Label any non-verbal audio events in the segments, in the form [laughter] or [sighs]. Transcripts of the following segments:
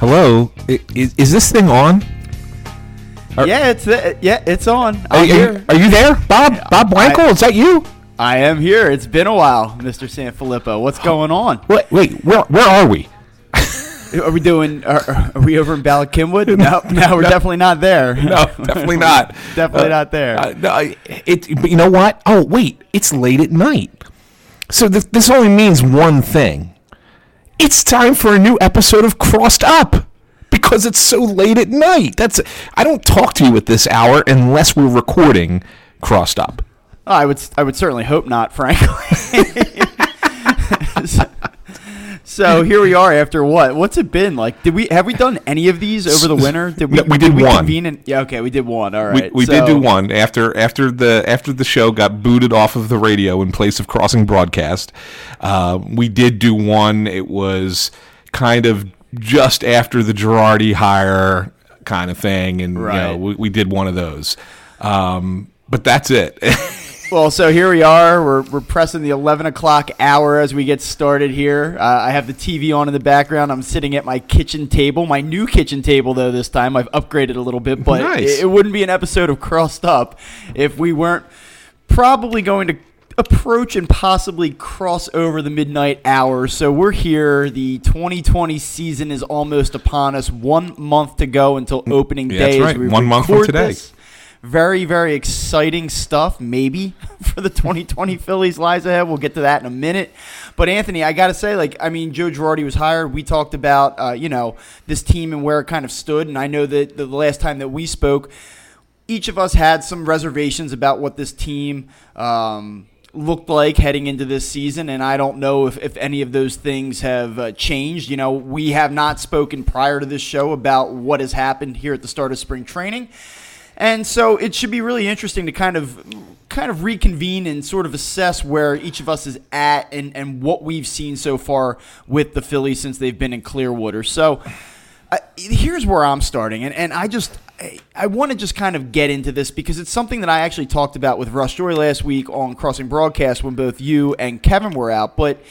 Hello, is, is this thing on? Are- yeah, it's uh, yeah, it's on. Are, are you, here. are you there, Bob? Bob Blanco, I- is that you? I am here. It's been a while, Mr. Sanfilippo. What's going on? Wait, wait, where where are we? [laughs] Are we doing? Are, are we over in Ballackinwood? [laughs] No, no, we're definitely not there. [laughs] No, definitely not. Definitely Uh, not there. Uh, no, it, but you know what? Oh, wait, it's late at night. So th- this only means one thing. It's time for a new episode of Crossed Up because it's so late at night. That's I don't talk to you at this hour unless we're recording Crossed Up. Oh, I would. I would certainly hope not, frankly. [laughs] so, so [laughs] here we are. After what? What's it been like? Did we have we done any of these over the winter? Did we? No, we did one. convene in- yeah. Okay, we did one. All right, We, right. we did do one after after the after the show got booted off of the radio in place of crossing broadcast. Uh, we did do one. It was kind of just after the Girardi hire kind of thing, and you know, we, we did one of those. Um, but that's it. [laughs] Well, so here we are. We're, we're pressing the 11 o'clock hour as we get started here. Uh, I have the TV on in the background. I'm sitting at my kitchen table, my new kitchen table, though, this time. I've upgraded a little bit, but Nice. it, it wouldn't be an episode of Crossed Up if we weren't probably going to approach and possibly cross over the midnight hour. So we're here. The 2020 season is almost upon us. One month to go until opening Yeah, that's day. as right. One month from today. this. Very, very exciting stuff, maybe, [laughs] for the 2020 Phillies lies ahead. We'll get to that in a minute. But, Anthony, I got to say, like, I mean, Joe Girardi was hired. We talked about, uh, you know, this team and where it kind of stood. And I know that the last time that we spoke, each of us had some reservations about what this team um, looked like heading into this season, and I don't know if, if any of those things have uh, changed. You know, we have not spoken prior to this show about what has happened here at the start of spring training. And so it should be really interesting to kind of kind of reconvene and sort of assess where each of us is at and, and what we've seen so far with the Phillies since they've been in Clearwater. So uh, here's where I'm starting, and, and I just I, I want to just kind of get into this because it's something that I actually talked about with Rush Joy last week on Crossing Broadcast when both you and Kevin were out, but.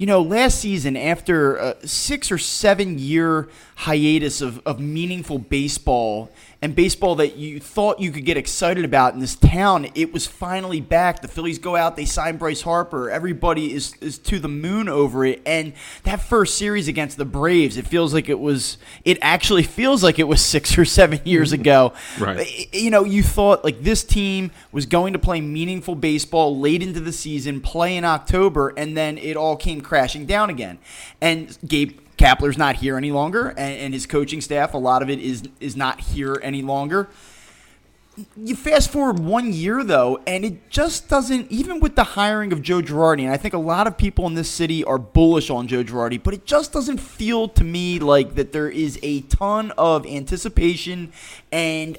You know, last season, after a six or seven year hiatus of, of meaningful baseball and baseball that you thought you could get excited about in this town, it was finally back. The Phillies go out, they sign Bryce Harper. Everybody is, is to the moon over it. And that first series against the Braves, it feels like it was, it actually feels like it was [laughs] six or seven years ago. [laughs] Right. You know, you thought like this team was going to play meaningful baseball late into the season, play in October, and then it all came crashing down again. And Gabe Kapler's not here any longer, and, and his coaching staff, a lot of it is is not here any longer. You fast forward one year though, and it just doesn't. Even with the hiring of Joe Girardi, and I think a lot of people in this city are bullish on Joe Girardi, but it just doesn't feel to me like that there is a ton of anticipation and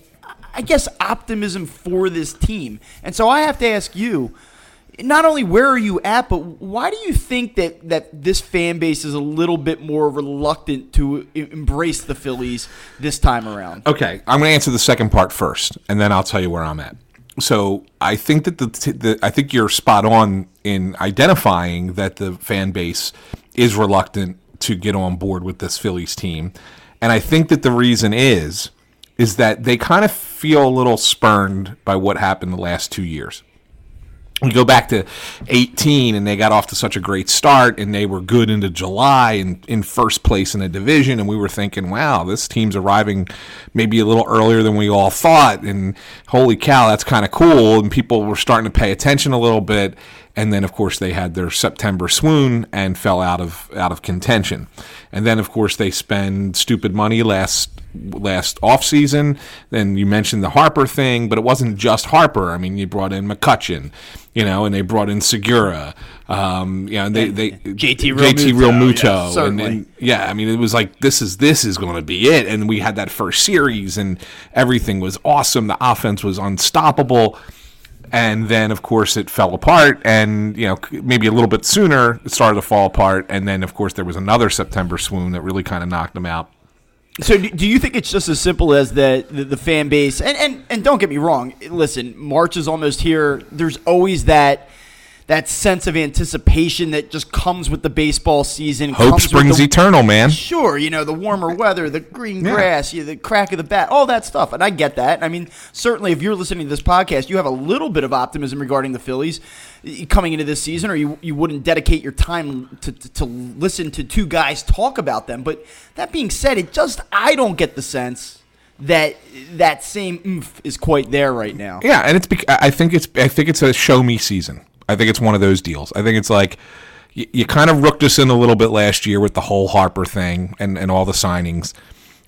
I guess optimism for this team. And so I have to ask you, not only where are you at, but why do you think that, that this fan base is a little bit more reluctant to embrace the Phillies this time around? Okay, I'm going to answer the second part first, and then I'll tell you where I'm at. So I think that the, the I think you're spot on in identifying that the fan base is reluctant to get on board with this Phillies team, and I think that the reason is is that they kind of feel a little spurned by what happened the last two years we go back to 18 and they got off to such a great start and they were good into July and in first place in the division and we were thinking wow this team's arriving maybe a little earlier than we all thought and holy cow that's kind of cool and people were starting to pay attention a little bit and then of course they had their September swoon and fell out of out of contention. And then of course they spend stupid money last last offseason. Then you mentioned the Harper thing, but it wasn't just Harper. I mean, you brought in McCutchen, you know, and they brought in Segura. Um, you know, they, they [laughs] JT JT Realmuto, Real yeah, Muto, and, and yeah, I mean, it was like this is this is going to be it. And we had that first series, and everything was awesome. The offense was unstoppable. And then, of course, it fell apart, and you know, maybe a little bit sooner, it started to fall apart. And then, of course, there was another September swoon that really kind of knocked them out. So, do you think it's just as simple as the, the fan base, and, and, and don't get me wrong, listen, March is almost here. There's always that that sense of anticipation that just comes with the baseball season. Hope springs the- eternal, man. Sure, you know the warmer weather, the green Yeah. grass, you, the crack of the bat, all that stuff, and I get that. I mean, certainly, if you're listening to this podcast, you have a little bit of optimism regarding the Phillies eh, coming into this season, or you you wouldn't dedicate your time to, to, to listen to two guys talk about them. But that being said, it just I don't get the sense that that same oomph is quite there right now. Yeah, and it's bec- I think it's I think it's a show me season. I think it's one of those deals. I think it's like you, you kind of rooked us in a little bit last year with the whole Harper thing and, and all the signings,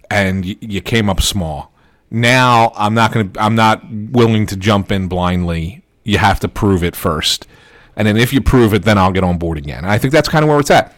and you, you came up small. Now I'm not gonna I'm not willing to jump in blindly. You have to prove it first, and then if you prove it, then I'll get on board again. I think that's kind of where it's at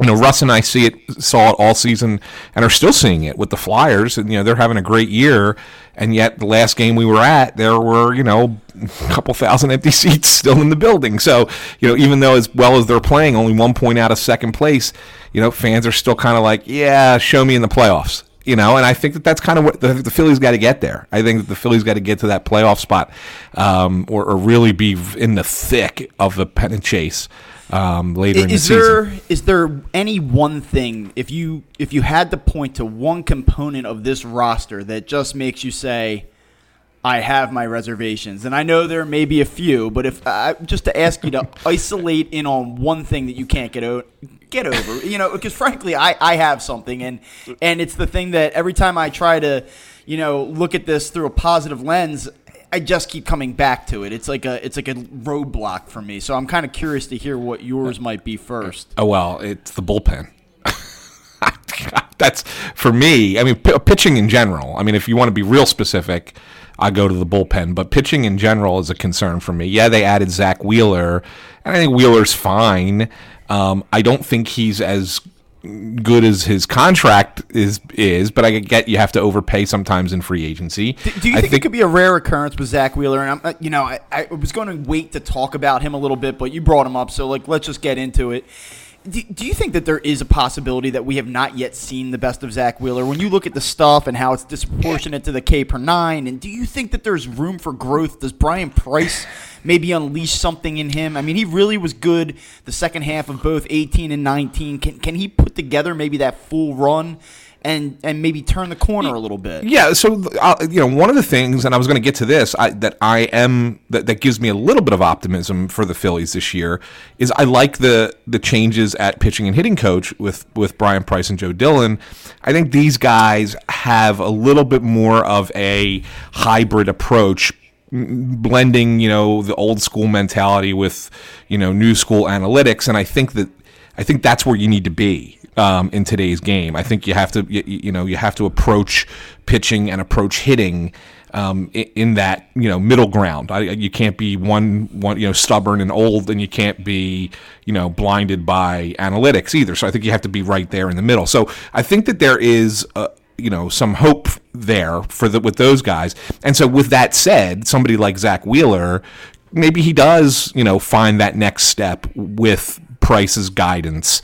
you know, Russ and I see it, saw it all season, and are still seeing it with the Flyers. And you know, they're having a great year, and yet the last game we were at, there were you know a couple thousand empty [laughs] seats still in the building. So you know, even though as well as they're playing, only one point out of second place, you know, fans are still kind of like, yeah, show me in the playoffs. You know, and I think that that's kind of what the, the Phillies got to get there. I think that the Phillies got to get to that playoff spot, um, or, or really be in the thick of the pennant chase um, later in the Is season. there is there any one thing if you if you had to point to one component of this roster that just makes you say, I have my reservations, and I know there may be a few, but if uh, just to ask you to [laughs] isolate in on one thing that you can't get o- get over, you know, because frankly, I, I have something, and and it's the thing that every time I try to, you know, look at this through a positive lens. I just keep coming back to it. It's like a it's like a roadblock for me. So I'm kind of curious to hear what yours might be first. Oh well, it's the bullpen. [laughs] That's for me. I mean, p- pitching in general. I mean, if you want to be real specific, I go to the bullpen. But pitching in general is a concern for me. Yeah, they added Zack Wheeler, and I think Wheeler's fine. Um, I don't think he's as good as his contract is is, but I get you have to overpay sometimes in free agency. Do you I think, it could be a rare occurrence with Zack Wheeler? And I'm, uh, you know, I, I was going to wait to talk about him a little bit, but you brought him up, so like, let's just get into it. Do, do you think that there is a possibility that we have not yet seen the best of Zack Wheeler? When you look at the stuff and how it's disproportionate to the K per nine, and do you think that there's room for growth? Does Bryan Price [laughs] maybe unleash something in him? I mean, he really was good the second half of both 18 and 19. Can can he put together maybe that full run? And, and maybe turn the corner a little bit. Yeah, so uh, you know, one of the things, and I was going to get to this, I, that I am that, that gives me a little bit of optimism for the Phillies this year is I like the the changes at pitching and hitting coach with with Bryan Price and Joe Dillon. I think these guys have a little bit more of a hybrid approach blending, you know, the old school mentality with, you know, new school analytics, and I think that I think that's where you need to be um, in today's game. I think you have to, you, you know, you have to approach pitching and approach hitting um, in, in that you know middle ground. I, you can't be one one you know stubborn and old, and you can't be you know blinded by analytics either. So I think you have to be right there in the middle. So I think that there is. A, you know some hope there for the with those guys. And so with that said, somebody like Zack Wheeler, maybe he does you know find that next step with Price's guidance.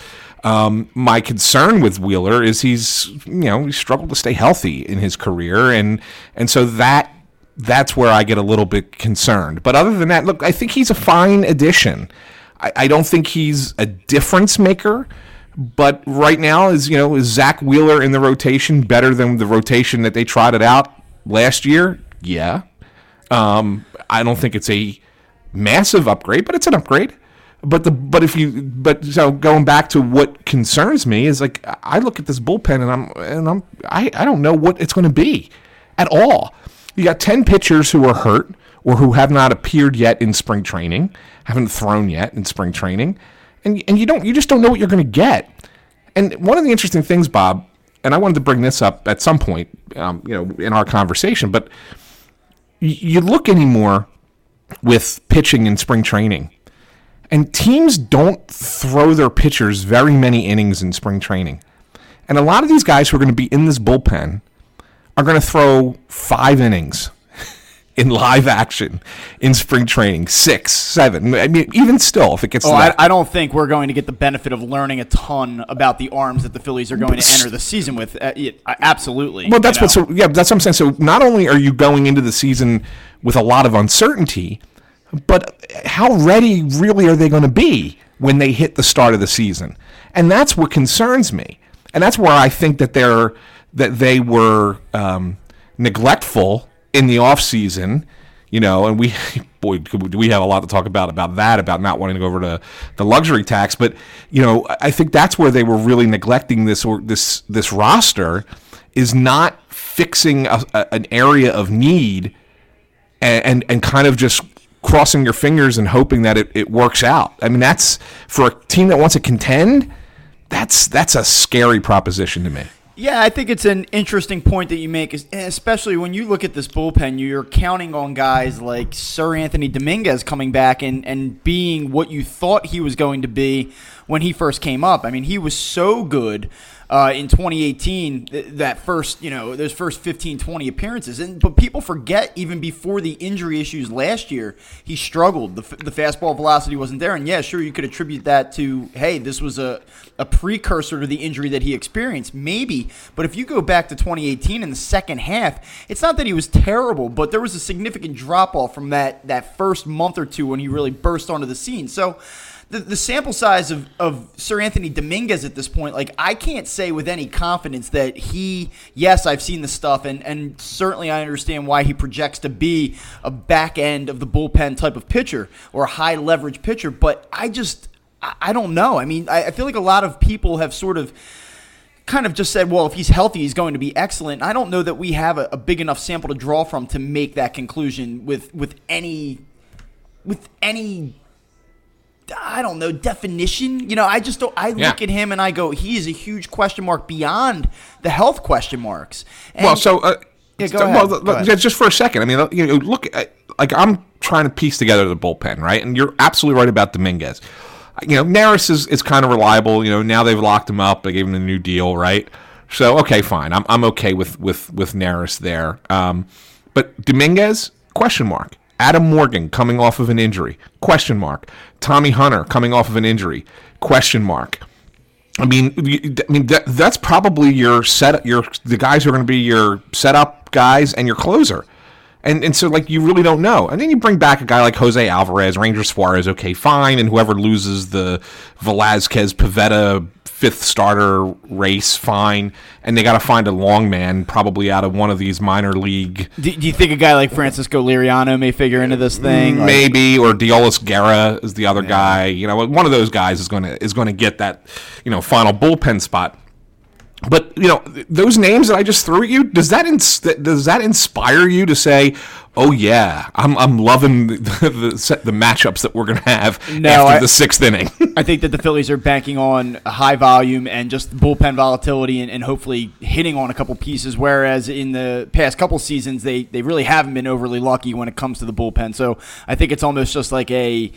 Um, my concern with Wheeler is he's you know he struggled to stay healthy in his career, and and so that that's where I get a little bit concerned. But other than that, look, I think he's a fine addition. I, I don't think he's a difference maker. But right now, is you know, is Zack Wheeler in the rotation better than the rotation that they trotted out last year? Yeah. Um, I don't think it's a massive upgrade, but it's an upgrade. But the but if you but so going back to what concerns me is like I look at this bullpen and I'm and I'm I, I don't know what it's going to be at all. You got ten pitchers who are hurt or who have not appeared yet in spring training, haven't thrown yet in spring training, and and you don't you just don't know what you're going to get. And one of the interesting things, Bob, and I wanted to bring this up at some point, um, you know, in our conversation, but you look anymore with pitching in spring training, and teams don't throw their pitchers very many innings in spring training. And a lot of these guys who are going to be in this bullpen are going to throw five innings [laughs] in live action in spring training, six, seven. I mean, even still, if it gets Oh, I, I don't think we're going to get the benefit of learning a ton about the arms that the Phillies are going to enter the season with. Uh, it- absolutely. Well, that's you what. So yeah, that's what I'm saying. So not only are you going into the season with a lot of uncertainty, but how ready really are they going to be when they hit the start of the season? And that's what concerns me. And that's where I think that they're that they were um, neglectful in the offseason you know, and we, [laughs] boy, do we have a lot to talk about about that, about not wanting to go over to the luxury tax. But you know, I think that's where they were really neglecting this or this this roster is not fixing a, a, an area of need and, and and kind of just crossing your fingers and hoping that it, it works out. I mean, that's for a team that wants to contend. That's that's a scary proposition to me. Yeah, I think it's an interesting point that you make, especially when you look at this bullpen. You're counting on guys like Seranthony Dominguez coming back and, and being what you thought he was going to be when he first came up. I mean, he was so good uh, in 2018, that first, you know, those first 15, 20 appearances. And but people forget even before the injury issues last year, he struggled. The, the fastball velocity wasn't there. And yeah, sure, you could attribute that to hey, this was a a precursor to the injury that he experienced, maybe. But if you go back to 2018 in the second half, it's not that he was terrible, but there was a significant drop off from that that first month or two when he really burst onto the scene. So the, the sample size of, of Seranthony Dominguez at this point, like I can't say with any confidence that he, yes, I've seen the stuff, and, and certainly I understand why he projects to be a back end of the bullpen type of pitcher or a high leverage pitcher, but I just, I, I don't know. I mean, I, I feel like a lot of people have sort of kind of just said, well, if he's healthy, he's going to be excellent. I don't know that we have a, a, big enough sample to draw from to make that conclusion with with any with any I don't know definition. You know, I just don't. I yeah. look at him and I go, he is a huge question mark beyond the health question marks. And, well, so uh, yeah, go ahead. Well, go ahead. just for a second. I mean, you know, look, like I'm trying to piece together the bullpen, right? And you're absolutely right about Dominguez. You know, Neris is, is kind of reliable. You know, now they've locked him up. They gave him a new deal, right? So okay, fine. I'm I'm okay with with with Neris there. Um, but Dominguez question mark. Adam Morgan coming off of an injury? Question mark. Tommy Hunter coming off of an injury? Question mark. I mean, I mean that, that's probably your set. Your the guys who are going to be your setup guys and your closer. And and so like you really don't know. And then you bring back a guy like Jose Alvarez, Ranger Suarez, okay, fine, and whoever loses the Velasquez Pivetta fifth starter race, fine. And they got to find a long man, probably out of one of these minor league. Do, do you think a guy like Francisco Liriano may figure into this thing? Maybe, like, or Deolis Guerra is the other yeah. guy. You know, one of those guys is going to is going to get that, you know, final bullpen spot. But you know those names that I just threw at you. Does that ins- does that inspire you to say, "Oh yeah, I'm I'm loving the [laughs] the, the matchups that we're gonna have no, after I, the sixth inning"? [laughs] I think that the Phillies are banking on high volume and just bullpen volatility, and, and hopefully hitting on a couple pieces. Whereas in the past couple seasons, they they really haven't been overly lucky when it comes to the bullpen. So I think it's almost just like a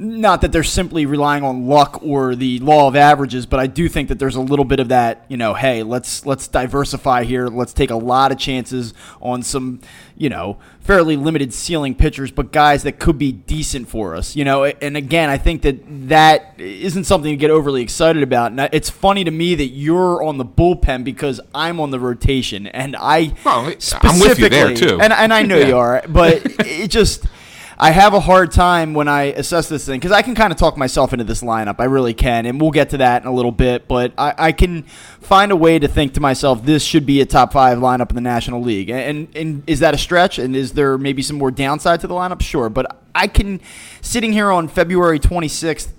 not that they're simply relying on luck or the law of averages, but I do think that there's a little bit of that, you know, hey, let's let's diversify here. Let's take a lot of chances on some, you know, fairly limited ceiling pitchers, but guys that could be decent for us, you know. And again, I think that that isn't something to get overly excited about. And it's funny to me that you're on the bullpen because I'm on the rotation, and I well, I'm with you there too. And and I know [laughs] yeah. you are, but it just I have a hard time when I assess this thing because I can kind of talk myself into this lineup. I really can, and we'll get to that in a little bit. But I, I can find a way to think to myself, this should be a top five lineup in the National League. And, and is that a stretch? And is there maybe some more downside to the lineup? Sure, but I can sitting here on February 26th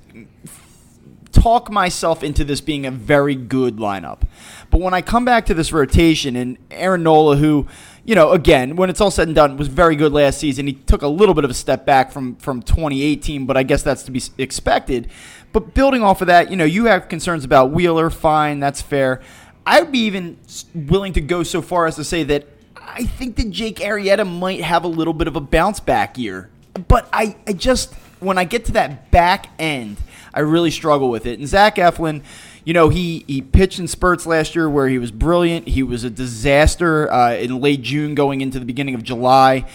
talk myself into this being a very good lineup. But when I come back to this rotation and Aaron Nola, who you know, again, when it's all said and done, was very good last season. He took a little bit of a step back from from 2018, but I guess that's to be expected. But building off of that, you know, you have concerns about Wheeler. Fine, that's fair. I would be even willing to go so far as to say that I think that Jake Arrieta might have a little bit of a bounce back year. But I, I just, when I get to that back end, I really struggle with it. And Zach Eflin, you know, he, he pitched in spurts last year where he was brilliant. He was a disaster uh, in late June going into the beginning of July.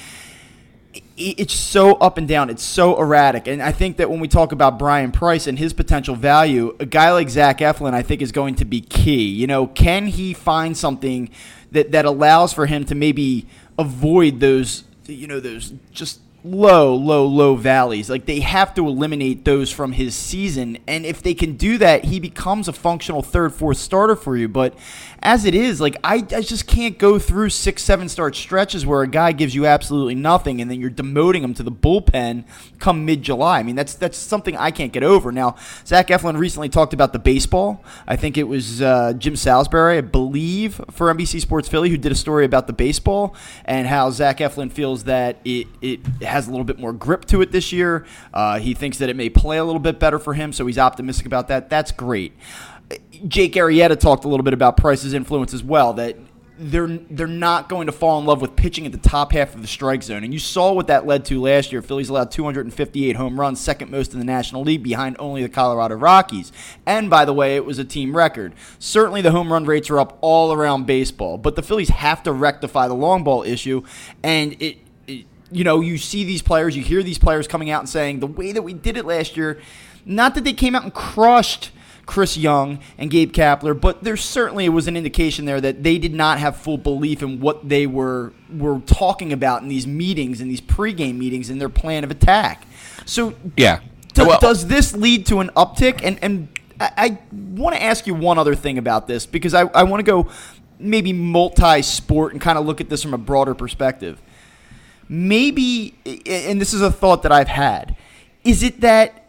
It's so up and down. It's so erratic. And I think that when we talk about Bryan Price and his potential value, a guy like Zach Eflin, I think, is going to be key. You know, can he find something that, that allows for him to maybe avoid those, you know, those just low, low, low valleys. Like they have to eliminate those from his season. And if they can do that, he becomes a functional third, fourth starter for you. But as it is, like I, I just can't go through six, seven start stretches where a guy gives you absolutely nothing and then you're demoting him to the bullpen come mid July. I mean, that's that's something I can't get over. Now, Zach Eflin recently talked about the baseball. I think it was uh, Jim Salisbury, I believe, for NBC Sports Philly, who did a story about the baseball and how Zach Eflin feels that it, it has a little bit more grip to it this year. Uh, he thinks that it may play a little bit better for him, so he's optimistic about that. That's great. Jake Arrieta talked a little bit about Price's influence as well. That they're they're not going to fall in love with pitching at the top half of the strike zone. And you saw what that led to last year. Phillies allowed 258 home runs, second most in the National League, behind only the Colorado Rockies. And by the way, it was a team record. Certainly, the home run rates are up all around baseball, but the Phillies have to rectify the long ball issue, and it. you know, you see these players, you hear these players coming out and saying the way that we did it last year, not that they came out and crushed Chris Young and Gabe Kapler, but there certainly was an indication there that they did not have full belief in what they were were talking about in these meetings, in these pregame meetings, in their plan of attack. So yeah, well, does this lead to an uptick? And and I, I want to ask you one other thing about this because I, I want to go maybe multi-sport and kind of look at this from a broader perspective. Maybe, and this is a thought that I've had, is it that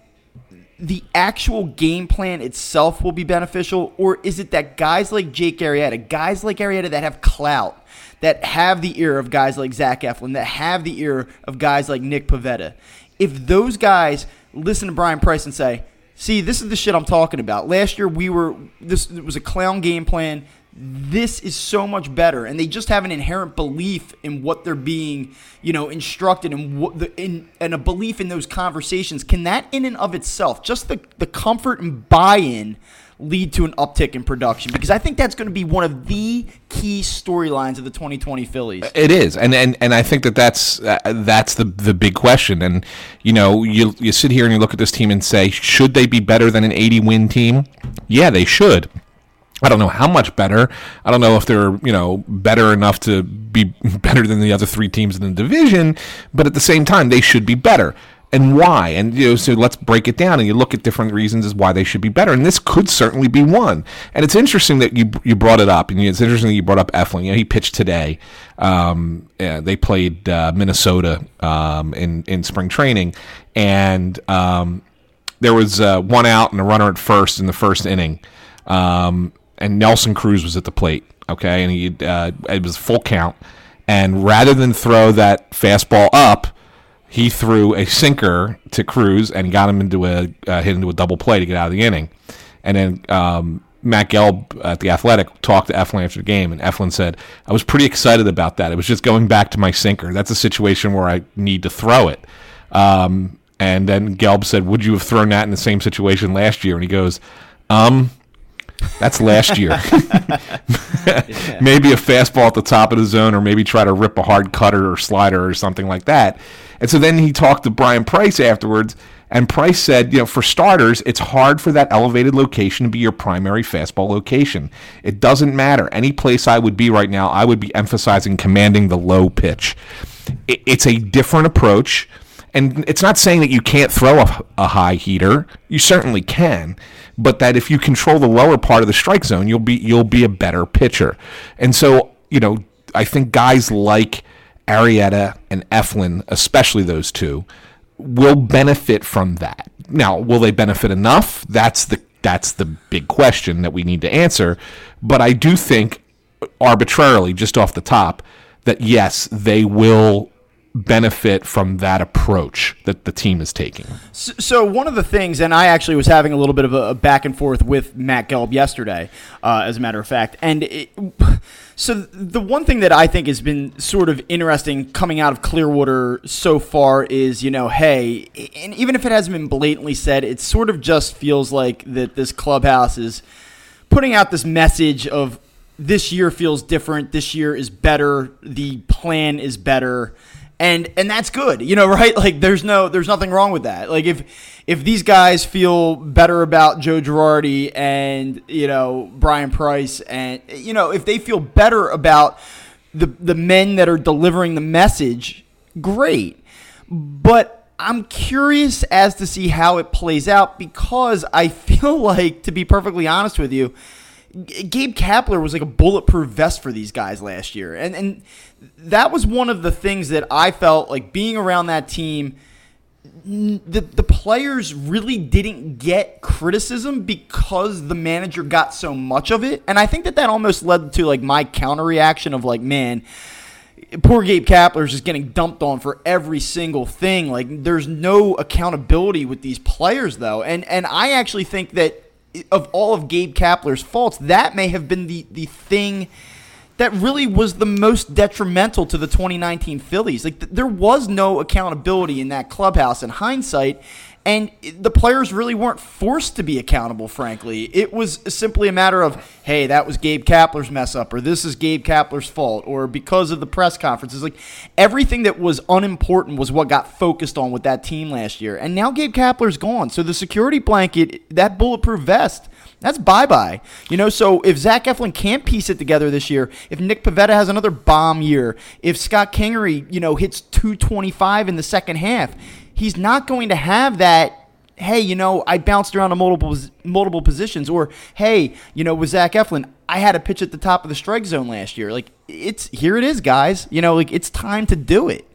the actual game plan itself will be beneficial, or is it that guys like Jake Arrieta, guys like Arrieta that have clout, that have the ear of guys like Zach Eflin, that have the ear of guys like Nick Pivetta, if those guys listen to Bryan Price and say, "See, this is the shit I'm talking about. Last year we were this was a clown game plan this is so much better and they just have an inherent belief in what they're being you know instructed and what the in and a belief in those conversations can that in and of itself just the the comfort and buy-in lead to an uptick in production because I think that's going to be one of the key storylines of the 2020 Phillies. It is, and and, and I think that that's uh, that's the the big question. And you know, you you sit here and you look at this team and say, should they be better than an 80 win team? Yeah, they should. I don't know how much better. I don't know if they're, you know, better enough to be [laughs] better than the other three teams in the division, but at the same time, they should be better. And why? And you know, so let's break it down and you look at different reasons as why they should be better. And this could certainly be one. And it's interesting that you you brought it up, and it's interesting that you brought up Eflin. You know, he pitched today. Um, yeah, they played uh, Minnesota um, in in spring training, and um, there was uh, one out and a runner at first in the first inning. Um, and Nelson Cruz was at the plate. Okay, and he uh, it was full count, and rather than throw that fastball up, he threw a sinker to Cruz and got him into a uh, hit into a double play to get out of the inning, and then. Um, Matt Gelb at the Athletic talked to Eflin after the game, and Eflin said, "I was pretty excited about that. It was just going back to my sinker. That's a situation where I need to throw it." Um, and then Gelb said, "Would you have thrown that in the same situation last year?" And he goes, "Um, that's last year. [laughs] [laughs] maybe a fastball at the top of the zone, or maybe try to rip a hard cutter or slider or something like that. And so then he talked to Bryan Price afterwards, and Price said, you know, for starters, it's hard for that elevated location to be your primary fastball location. It doesn't matter. Any place I would be right now, I would be emphasizing commanding the low pitch. It's a different approach. And it's not saying that you can't throw a, a high heater. You certainly can but that if you control the lower part of the strike zone, you'll be you'll be a better pitcher. And so, you know, I think guys like Arrieta and Eflin, especially those two, will benefit from that. Now, will they benefit enough? That's the that's the big question that we need to answer. But I do think arbitrarily, just off the top, that yes, they will benefit from that approach that the team is taking. So, so, one of the things, and I actually was having a little bit of a, back and forth with Matt Gelb yesterday, uh, as a matter of fact, and it, [laughs] so the one thing that I think has been sort of interesting coming out of Clearwater so far is, you know, hey, and even if it hasn't been blatantly said, it sort of just feels like that this clubhouse is putting out this message of this year feels different, this year is better, the plan is better and and that's good you know [laughs] right? Like there's no there's nothing wrong with that. Like if if these guys feel better about joe girardi and you know bryan price and you know if they feel better about the the men that are delivering the message great. But I'm curious as to see how it plays out because I [laughs] feel like, to be perfectly honest with you, Gabe Kapler was like a bulletproof vest for these guys last year, and and that was one of the things that I felt like being around that team. The the players really didn't get criticism because the manager got so much of it, and I think that that almost led to like my counter reaction of like, man, poor Gabe Kapler is just getting dumped on for every single thing. Like there's no accountability with these players though. And and I actually think that of all of Gabe Kapler's faults, that may have been the, the thing that really was the most detrimental to the 2019 Phillies. Like th- there was no accountability in that clubhouse in hindsight, and the players really weren't forced to be accountable, frankly. It was simply a matter of, hey, that was Gabe Kapler's mess up, or this is Gabe Kapler's fault, or because of the press conferences. Like everything that was unimportant was what got focused on with that team last year. And now Gabe Kapler's gone. So the security blanket, that bulletproof vest, that's bye bye. You know, so if Zach Eflin can't piece it together this year, if Nick Pivetta has another bomb year, if Scott Kingery, you know, hits 225 in the second half, he's not going to have that hey, you know, I bounced around to multiple multiple positions, or hey, you know, with Zach Eflin, I had a pitch at the top of the strike zone last year. Like it's here, it is, guys. You know, like it's time to do it.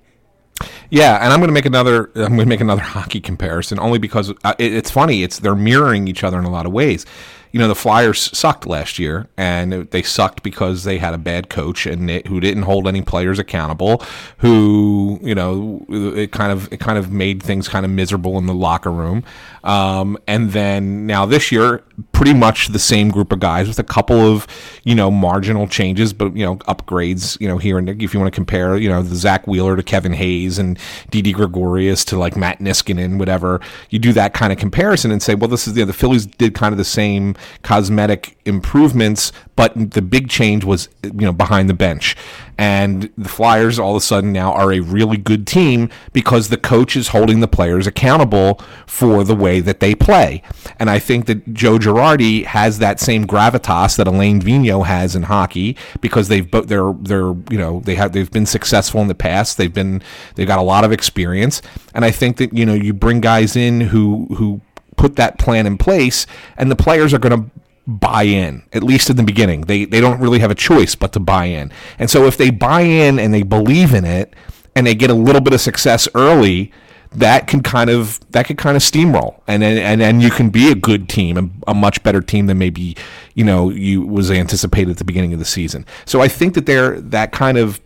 Yeah, and I'm going to make another. I'm going to make another [laughs] hockey comparison only because uh, it's funny. It's they're mirroring each other in a lot of ways you know the Flyers sucked last year, and they sucked because they had a bad coach and it, who didn't hold any players accountable. Who you know it kind of it kind of made things kind of miserable in the locker room. Um, and then now this year, pretty much the same group of guys with a couple of you know marginal changes, but you know upgrades. You know here and if you want to compare, you know the Zack Wheeler to Kevin Hayes and Didi Gregorius to like Matt Niskanen, whatever. You do that kind of comparison and say, well, this is you know, the Phillies did kind of the same cosmetic improvements, but the big change was you know behind the bench. And the Flyers all of a sudden now are a really good team because the coach is holding the players accountable for the way that they play. And I think that Joe Girardi has that same gravitas that Alain Vigneault has in hockey because they've both they're they're you know they have they've been successful in the past. They've been they've got a lot of experience, and I think that you know you bring guys in who who put that plan in place, and the players are going to buy in at least in the beginning. They they don't really have a choice but to buy in. And so if they buy in and they believe in it and they get a little bit of success early that can kind of that can kind of steamroll. And then and then you can be a good team a, a much better team than maybe you know you was anticipated at the beginning of the season. So i think that there that kind of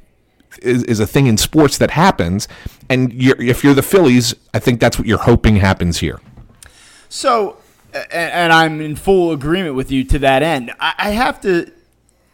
is, is a thing in sports that happens. And you're, if you're the phillies i think that's what you're hoping happens here so, and I'm in full agreement with you to that end. I have to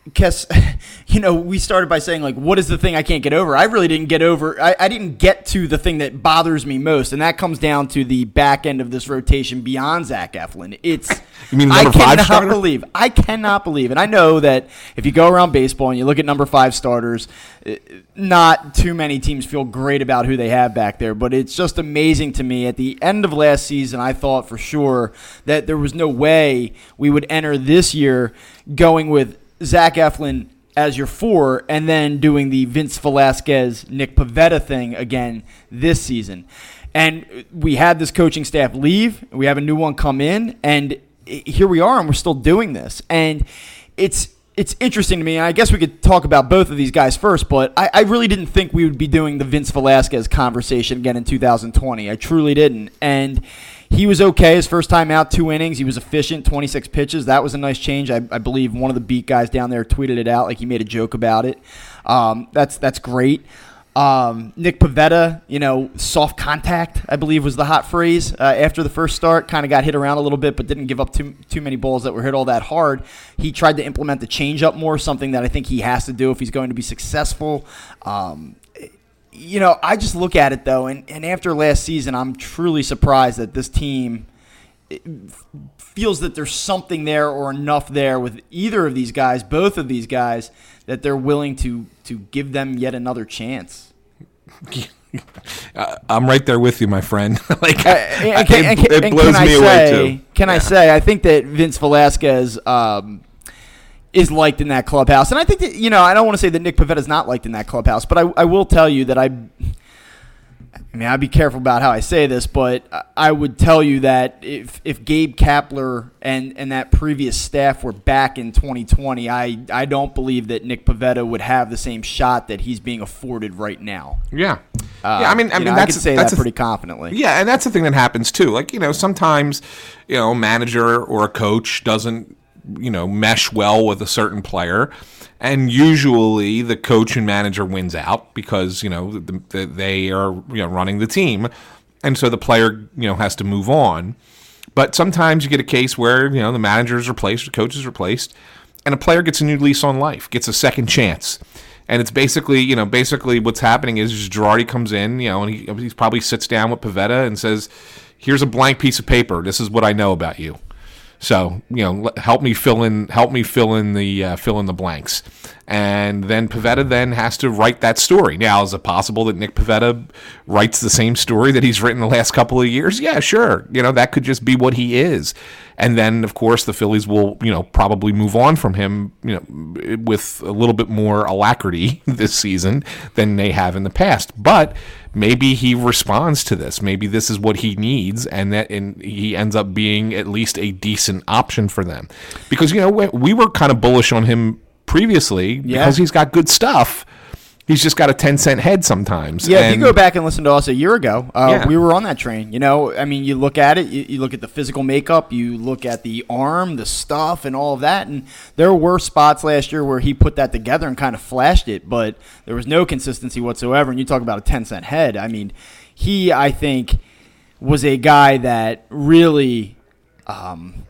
Kess, [laughs] you know, we started by saying like, what is the thing I can't get over? I really didn't get over. I, I, didn't get to the thing that bothers me most, and that comes down to the back end of this rotation beyond Zach Eflin. It's [laughs] you mean I cannot starter? believe. I cannot believe, and I know that if you go around baseball and you look at number five starters, eh, not too many teams feel great about who they have back there. But it's just amazing to me. At the end of last season, I thought for sure that there was no way we would enter this year going with Zach Eflin as your four, and then doing the Vince Velasquez, Nick Pivetta thing again this season. And we had this coaching staff leave, we have a new one come in, and here we are, and we're still doing this. And it's it's interesting to me. And I guess we could talk about both of these guys first, but I, I, really didn't think we would be doing the Vince Velasquez conversation again in 2020. I truly didn't. And he was okay his first time out, two innings. He was efficient, 26 pitches. That was a nice change. I, I believe one of the beat guys down there tweeted it out, like he made a joke about it. Um, that's that's great. Um, Nick Pivetta, you know, soft contact, I believe was the hot phrase uh, after the first start. Kind of got hit around a little bit, but didn't give up too too many balls that were hit all that hard. He tried to implement the changeup more, something that I think he has to do if he's going to be successful. Um, you know, I just look at it though, and, and after last season, I'm truly surprised that this team feels that there's something there or enough there with either of these guys, both of these guys, that they're willing to to give them yet another chance. [laughs] I'm right there with you, my friend. [laughs] like, uh, [laughs] and can, it, and, it blows me say, away too. Can yeah. I say? I think that Vince Velasquez. Um, is liked in that clubhouse. And I think that, you know, I don't want to say that Nick Pivetta is not liked in that clubhouse, but I, I will tell you that I I mean, I'd be careful about how I say this, but I would tell you that if if Gabe Kapler and and that previous staff were back in 2020, I I don't believe that Nick Pivetta would have the same shot that he's being afforded right now. Yeah, Uh, yeah. I mean, I mean, know, that's I could say that's that pretty confidently. Yeah, and that's the thing that happens too. Like, you know, sometimes, you know, a manager or a coach doesn't, you know, mesh well with a certain player. And usually the coach and manager wins out because, you know, the, the, they are, you know, running the team. And so the player, you know, has to move on. But sometimes you get a case where, you know, the manager is replaced, the coach is replaced, and a player gets a new lease on life, gets a second chance. And it's basically, you know, basically what's happening is Girardi comes in, you know, and he, he probably sits down with Pivetta and says, "Here's a blank piece of paper. This is what I know about you. So, you know, help me fill in, help me fill in the uh, fill in the blanks." And then Pivetta then has to write that story. Now, is it possible that Nick Pivetta writes the same story that he's written the last couple of years? Yeah, sure. You know, that could just be what he is. And then, of course, the Phillies will, you know, probably move on from him, you know, with a little bit more alacrity [laughs] this season than they have in the past. But maybe he responds to this. Maybe this is what he needs, and that and he ends up being at least a decent option for them. Because you know we, we were kind of bullish on him previously Yeah. because he's got good stuff. He's just got a ten cent head sometimes. Yeah, if you go back and listen to us a year ago, uh, Yeah. we were on that train. You know, I mean, you look at it, you, you look at the physical makeup, you look at the arm, the stuff, and all of that. And there were spots last year where he put that together and kind of flashed it, but there was no consistency whatsoever. And you talk about a 10 cent head. I mean, he, I think, was a guy that really. Um,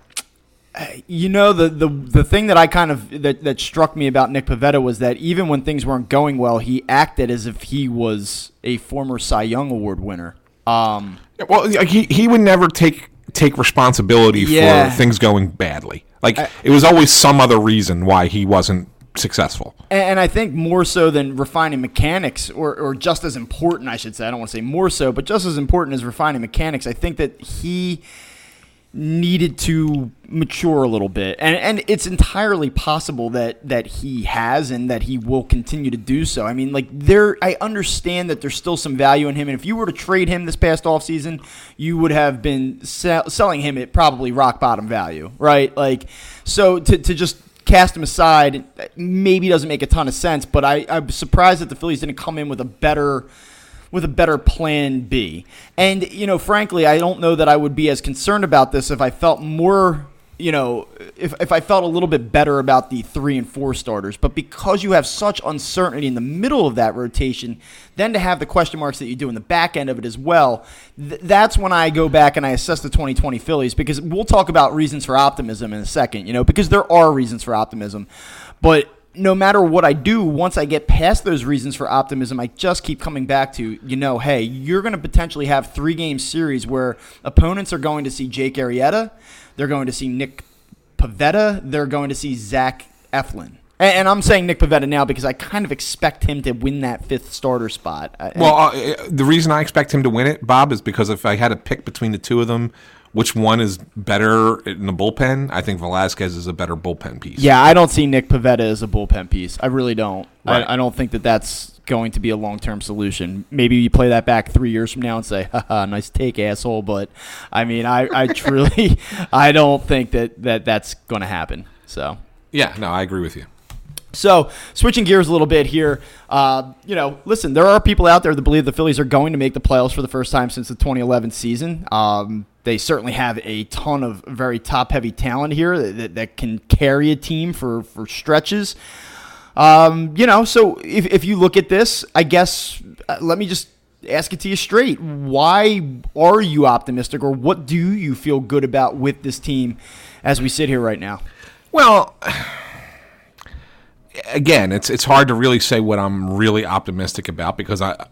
you know the, the the thing that I kind of that, that struck me about Nick Pivetta was that even when things weren't going well, he acted as if he was a former Cy Young Award winner. Um, Well, he he would never take take responsibility Yeah. for things going badly. Like it was always some other reason why he wasn't successful. and, and I think more so than refining mechanics, or, or just as important, I should say. I don't want to say more so, but just as important as refining mechanics. I think that he needed to mature a little bit and and it's entirely possible that that he has and that he will continue to do so. I mean like there I understand that there's still some value in him and if you were to trade him this past offseason, you would have been sell, selling him at probably rock bottom value, right? Like so to to just cast him aside maybe doesn't make a ton of sense, but I I'm surprised that the Phillies didn't come in with a better with a better plan B. And, you know, frankly, I don't know that I would be as concerned about this if I felt more, you know, if, if I felt a little bit better about the three and four starters. But because you have such uncertainty in the middle of that rotation, then to have the question marks that you do in the back end of it as well, th- that's when I go back and I assess the 2020 Phillies because we'll talk about reasons for optimism in a second, you know, because there are reasons for optimism. But no matter what I do, once I get past those reasons for optimism, I just keep coming back to, you know, hey, you're going to potentially have three game series where opponents are going to see Jake Arrieta, they're going to see Nick Pivetta, they're going to see Zach Eflin. And, and I'm saying Nick Pivetta now because I kind of expect him to win that fifth starter spot. Well, uh, the reason I expect him to win it, Bob, is because if I had to pick between the two of them, which one is better in the bullpen? I think Velasquez is a better bullpen piece. Yeah, I don't see Nick Pivetta as a bullpen piece. I really don't. Right. I, I don't think that that's going to be a long term solution. Maybe you play that back three years from now and say, "Haha, nice take, asshole." But I mean, I, I [laughs] truly, I don't think that, that that's going to happen. So. Yeah, no, I agree with you. So, switching gears a little bit here, uh, you know, listen, there are people out there that believe the Phillies are going to make the playoffs for the first time since the 2011 season. Um, they certainly have a ton of very top heavy talent here that, that, that can carry a team for, for stretches. Um, you know, so if, if you look at this, I guess, uh, let me just ask it to you straight. Why are you optimistic, or what do you feel good about with this team as we sit here right now? Well, [sighs] again, it's it's hard to really say what I'm really optimistic about because I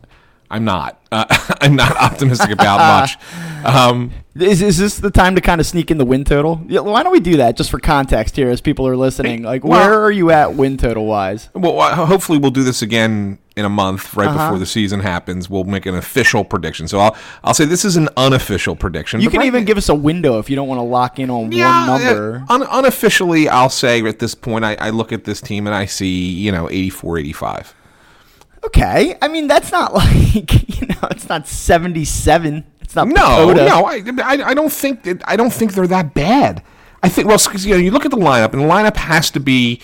I'm not. Uh, [laughs] I'm not optimistic about much. [laughs] Um, Is, is this the time to kind of sneak in the win total? Yeah, why don't we do that just for context here as people are listening? Like, well- where are you at win total wise? well, uh, hopefully we'll do this again in a month, right Uh-huh. before the season happens. We'll make an official prediction. So I'll I'll say this is an unofficial prediction. You can right even give us a window if you don't want to lock in on Yeah, one number. uh, un- unofficially, I'll say at this point, I, I look at this team and I see, you know, 84, 85. Okay, I mean that's not [laughs] like you know it's not seventy seven. It's not No, Pagoda. no, I, I, I don't think that, I don't think they're that bad. I think well, you know, you look at the lineup, and the lineup has to be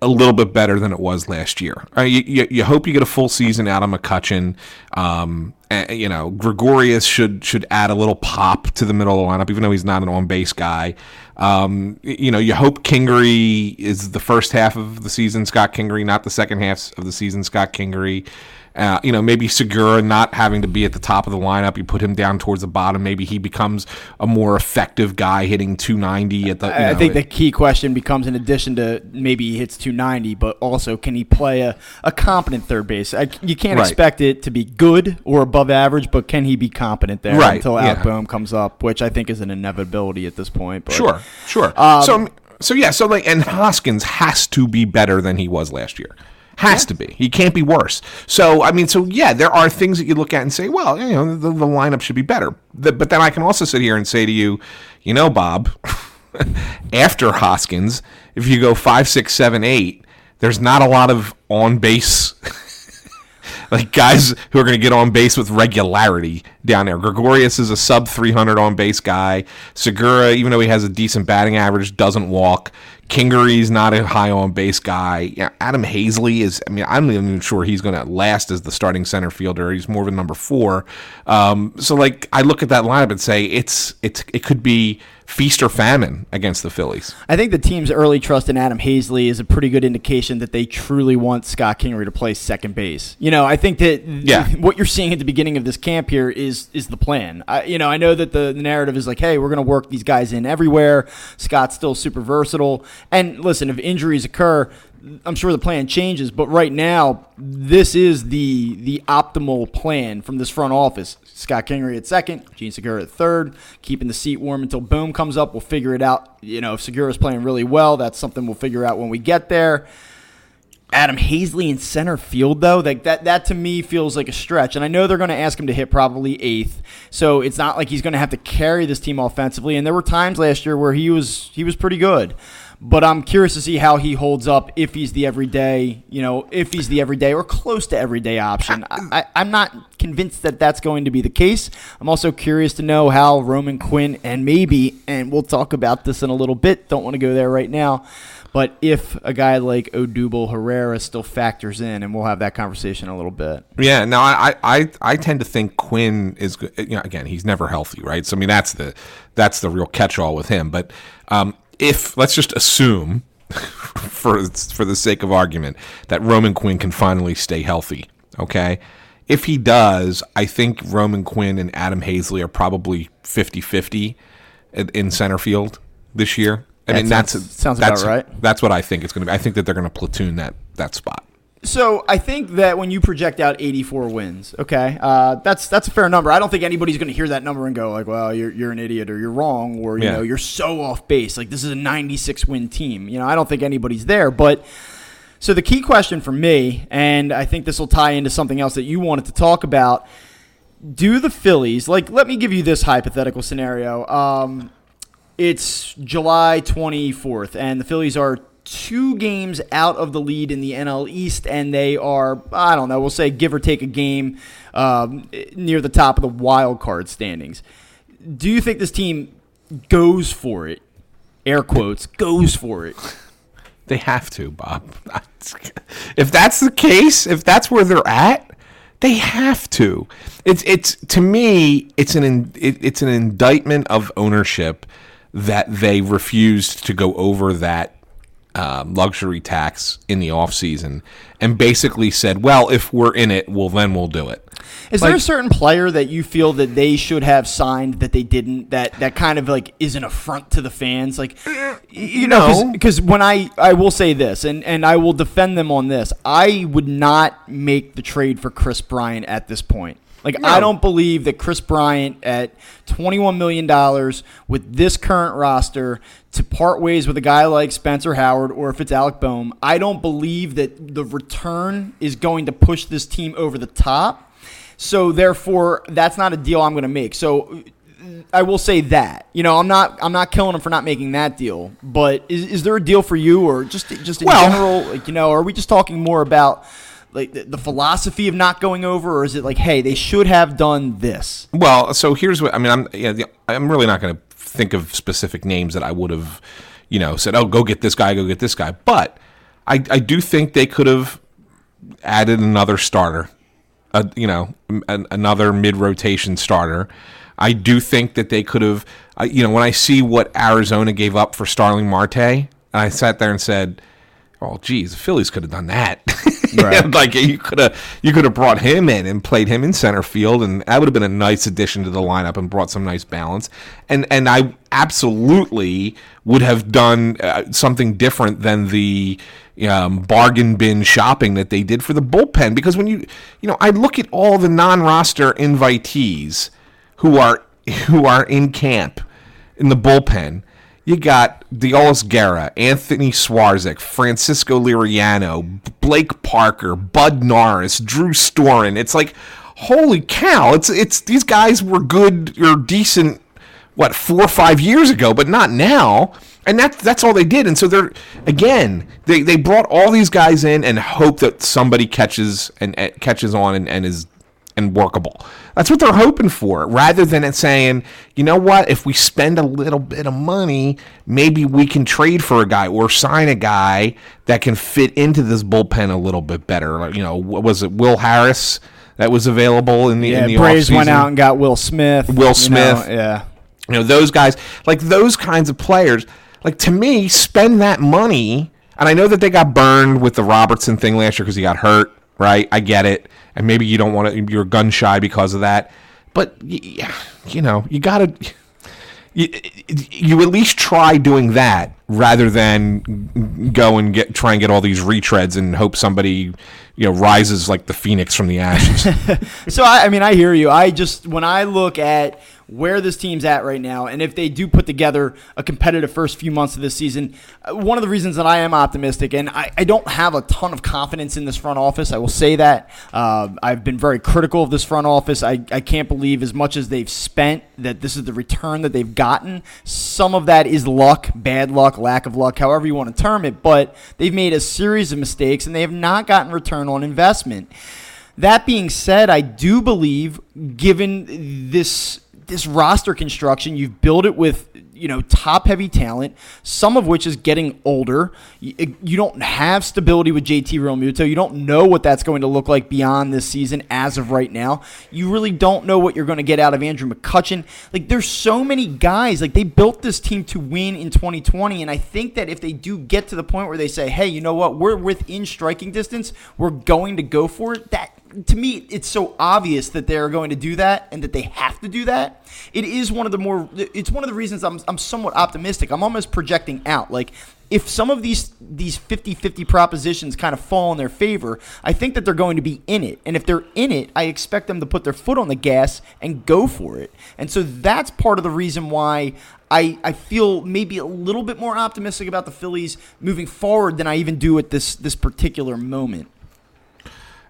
a little bit better than it was last year. Uh, you, you, you hope you get a full season out of McCutchen. Um, you know, Gregorius should should add a little pop to the middle of the lineup, even though he's not an on base guy. Um, you know, you hope Kingery is the first half of the season, Scott Kingery, not the second half of the season, Scott Kingery. Uh, you know, maybe Segura not having to be at the top of the lineup, you put him down towards the bottom. Maybe he becomes a more effective guy hitting 290 at the. you I I know, think the key question becomes, in addition to maybe he hits 290, but also can he play a, a competent third base? I, you can't Right. expect it to be good or above average, but can he be competent there Right, until yeah. Bohm comes up, which I think is an inevitability at this point. But Sure, sure. Um, so, so yeah, so like, and Hoskins has to be better than he was last year. Has to be. He can't be worse. So, I mean, so yeah, there are things that you look at and say, well, you know, the, the lineup should be better. The, but then I can also sit here and say to you, you know, Bob, [laughs] after Hoskins, if you go five, six, seven, eight, there's not a lot of on base [laughs] like guys who are going to get on base with regularity down there. Gregorius is a sub 300 on base guy. Segura, even though he has a decent batting average, doesn't walk. Kingery's not a high on base guy. Adam Haseley is. I mean, I'm not even sure he's going to last as the starting center fielder. He's more of a number four. Um, so, like, I look at that lineup and say it's it's it could be feast or famine against the Phillies. I think the team's early trust in Adam Haseley is a pretty good indication that they truly want Scott Kingery to play second base. You know, I think that Yeah. [laughs] what you're seeing at the beginning of this camp here is is the plan. I, you know, I know that the, the narrative is like, hey, we're going to work these guys in everywhere. Scott's still super versatile. And listen, if injuries occur, I'm sure the plan changes, but right now, this is the the optimal plan from this front office. Scott Kingery at second, Jean Segura at third, keeping the seat warm until Bohm comes up. We'll figure it out. You know, if Segura's playing really well, that's something we'll figure out when we get there. Adam Haseley in center field, though, like that, that to me feels like a stretch. And I know they're going to ask him to hit probably eighth, so it's not like he's going to have to carry this team offensively. And there were times last year where he was he was pretty good. But I'm curious to see how he holds up if he's the everyday, you know, if he's the everyday or close to everyday option. I, I'm not convinced that that's going to be the case. I'm also curious to know how Roman Quinn and maybe, and we'll talk about this in a little bit. Don't want to go there right now. But if a guy like Odubel Herrera still factors in, and we'll have that conversation a little bit. Yeah, no, I, I, I tend to think Quinn is. You know, again, he's never healthy, right? So I mean, that's the that's the real catch-all with him. But um, if let's just assume, [laughs] for for the sake of argument, that Roman Quinn can finally stay healthy, okay? If he does, I think Roman Quinn and Adam Haseley are probably 50-50 in, in center field this year. I That mean, sounds- that's sounds about that's, right. That's what I think it's going to be. I think that they're going to platoon that that spot. So I think that when you project out 84 wins, okay, uh, that's that's a fair number. I don't think anybody's going to hear that number and go like, "Well, you're, you're an idiot" or "You're wrong" or you Yeah. know, "You're so off base." Like this is a 96 win team. You know, I don't think anybody's there. But so the key question for me, and I think this will tie into something else that you wanted to talk about. Do the Phillies like? Let me give you this hypothetical scenario. Um, it's July 24th, and the Phillies are two games out of the lead in the NL East, and they are, I don't know, we'll say give or take a game um, near the top of the wild card standings. Do you think this team goes for it? Air quotes, goes for it. They have to, Bob. [laughs] If that's the case, if that's where they're at, they have to. It's it's to me, it's an it, it's an indictment of ownership that they refused to go over that um, luxury tax in the off season and basically said, "Well, if we're in it, well then we'll do it." Is there a certain player that you feel that they should have signed that they didn't? That that kind of like is an affront to the fans. Like, y- you know, because when I I will say this, and and I will defend them on this. I would not make the trade for Kris Bryant at this point. Like, I don't believe that Kris Bryant at $21 million with this current roster to part ways with a guy like Spencer Howard or if it's Alec Bohm, I don't believe that the return is going to push this team over the top. So therefore, that's not a deal I'm going to make. So I will say that you know I'm not I'm not killing him for not making that deal. But is, is there a deal for you or just just in Well- general? Like you know, are we just talking more about? Like the, philosophy of not going over, or is it like, hey, they should have done this? Well, so here's what I mean. I'm yeah, I'm really not going to think of specific names that I would have, you know, said, oh, go get this guy, go get this guy. But I I do think they could have added another starter, a, you know, an, another mid rotation starter. I do think that they could have, uh, you know, when I see what Arizona gave up for Starling Marte, I sat there and said, "Oh, geez, the Phillies could have done that." [laughs] [laughs] Right. like you could have, you could have brought him in and played him in center field, and that would have been a nice addition to the lineup and brought some nice balance. And and I absolutely would have done uh, something different than the um, bargain bin shopping that they did for the bullpen because when you you know I look at all the non-roster invitees who are [laughs] who are in camp in the bullpen you got Deolis Guerra, Anthony Swarzak, Francisco Liriano, Blake Parker, Bud Norris, Drew Storen. It's like, holy cow! It's it's these guys were good or decent, what four or five years ago, but not now. And that's that's all they did. And so they're again, they, they brought all these guys in and hope that somebody catches and uh, catches on and, and is and workable. That's what they're hoping for, rather than it saying, you know what, if we spend a little bit of money, maybe we can trade for a guy or sign a guy that can fit into this bullpen a little bit better. Like, you know, what was it, Will Harris that was available in the yeah, in the Braves offseason? went out and got Will Smith. Will Smith, you know, yeah. You know, those guys, like those kinds of players, like to me, spend that money. And I know that they got burned with the Robertson thing last year because he got hurt, right? I get it. And maybe you don't want to you're gun shy because of that. But you know you gotta you, you at least try doing that rather than go and get try and get all these retreads and hope somebody you know rises like the phoenix from the ashes. [laughs] So I, I mean i hear you. I just when i look at where this team's at right now, and if they do put together a competitive first few months of this season, uh, one of the reasons that I am optimistic, and I, I don't have a ton of confidence in this front office, I will say that. Uh, I've been very critical of this front office. I, I can't believe as much as they've spent that this is the return that they've gotten. Some of that is luck, bad luck, lack of luck, however you want to term it, but they've made a series of mistakes and they have not gotten return on investment. That being said, I do believe, given this this roster construction, you've built it with you know top heavy talent, some of which is getting older. You, you, don't have stability with JT Realmuto. You don't know what that's going to look like beyond this season as of right now. You really don't know what you're going to get out of Andrew McCutchen. Like there's so many guys. Like they built this team to win in 2020, and I think that if they do get to the point where they say, "Hey, you know what? We're within striking distance. We're going to go for it." That to me, it's so obvious that they're going to do that and that they have to do that. It is one of the more. It's one of the reasons I'm I'm somewhat optimistic. I'm almost projecting out. Like if some of these these 50-50 propositions kind of fall in their favor, I think that they're going to be in it. And if they're in it, I expect them to put their foot on the gas and go for it. And so that's part of the reason why I, I feel maybe a little bit more optimistic about the Phillies moving forward than I even do at this this particular moment.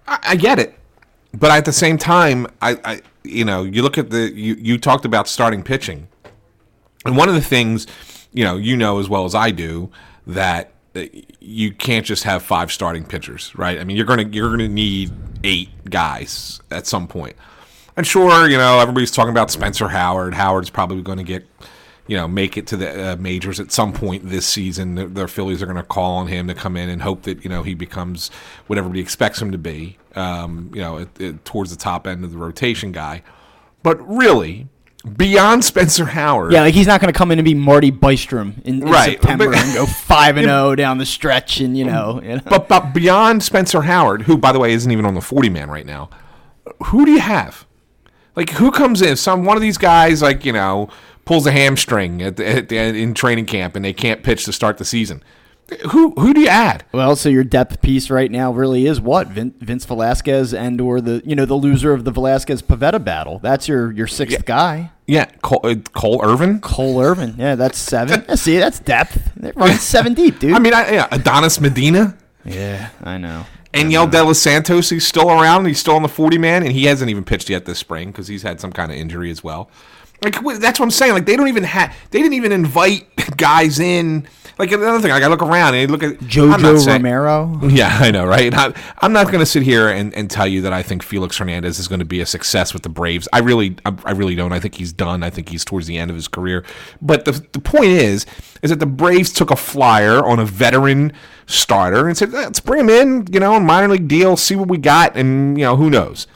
I, I get it, but at the same time, I, I you know you look at the you you talked about starting pitching, and one of the things you know you know as well as I do that uh, you can't just have five starting pitchers, right? I mean, you're gonna you're gonna need eight guys at some point. And sure, you know everybody's talking about Spencer Howard. Howard's probably going to get you know make it to the uh, majors at some point this season. The, the Phillies are going to call on him to come in and hope that you know he becomes what everybody expects him to be. Um, you know, it, it, towards the top end of the rotation guy. But really, beyond Spencer Howard, yeah, like he's not going to come in and be Marty Bystrom in, in right, September but, and go five and zero [laughs] oh down the stretch, and you know, you know. But but beyond Spencer Howard, who by the way isn't even on the forty man right now, who do you have? Like who comes in? Some one of these guys, like you know pulls a hamstring at the, at the, in training camp and they can't pitch to start the season. Who who do you add? Well, so your depth piece right now really is what Vin, Vince Velasquez and or the you know the loser of the Velasquez Pivetta battle. That's your your sixth yeah. guy. Yeah, Cole, uh, Cole Irvin. Cole Irvin. Yeah, that's seven. see, that's depth. They're running [laughs] seven deep, dude. I mean, I, yeah, Adonis Medina. Yeah, I know. Enyel De Los Santos, he's still around. He's still on the 40 man, and he hasn't even pitched yet this spring because he's had some kind of injury as well. Like that's what I'm saying. Like they don't even have. They didn't even invite [laughs] guys in. Like another thing, like I look around and I look at Jojo saying- Romero. [laughs] Yeah, I know, right? I, I'm not going to sit here and, and tell you that I think Felix Hernandez is going to be a success with the Braves. I really, I, I really don't. I think he's done. I think he's towards the end of his career. But the the point is, is that the Braves took a flyer on a veteran starter and said, let's bring him in, you know, minor league deal, see what we got, and you know, who knows.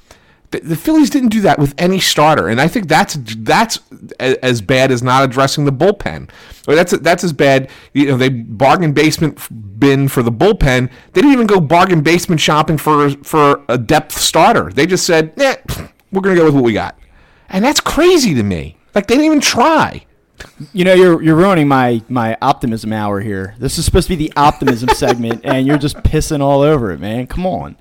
The, Phillies didn't do that with any starter, and I think that's that's as bad as not addressing the bullpen. Or that's that's as bad. You know, they bargain basement bin for the bullpen. They didn't even go bargain basement shopping for for a depth starter. They just said, "Yeah, we're gonna go with what we got," and that's crazy to me. Like they didn't even try. You know, you're you're ruining my my optimism hour here. This is supposed to be the optimism [laughs] segment, and you're just pissing all over it, man. Come on.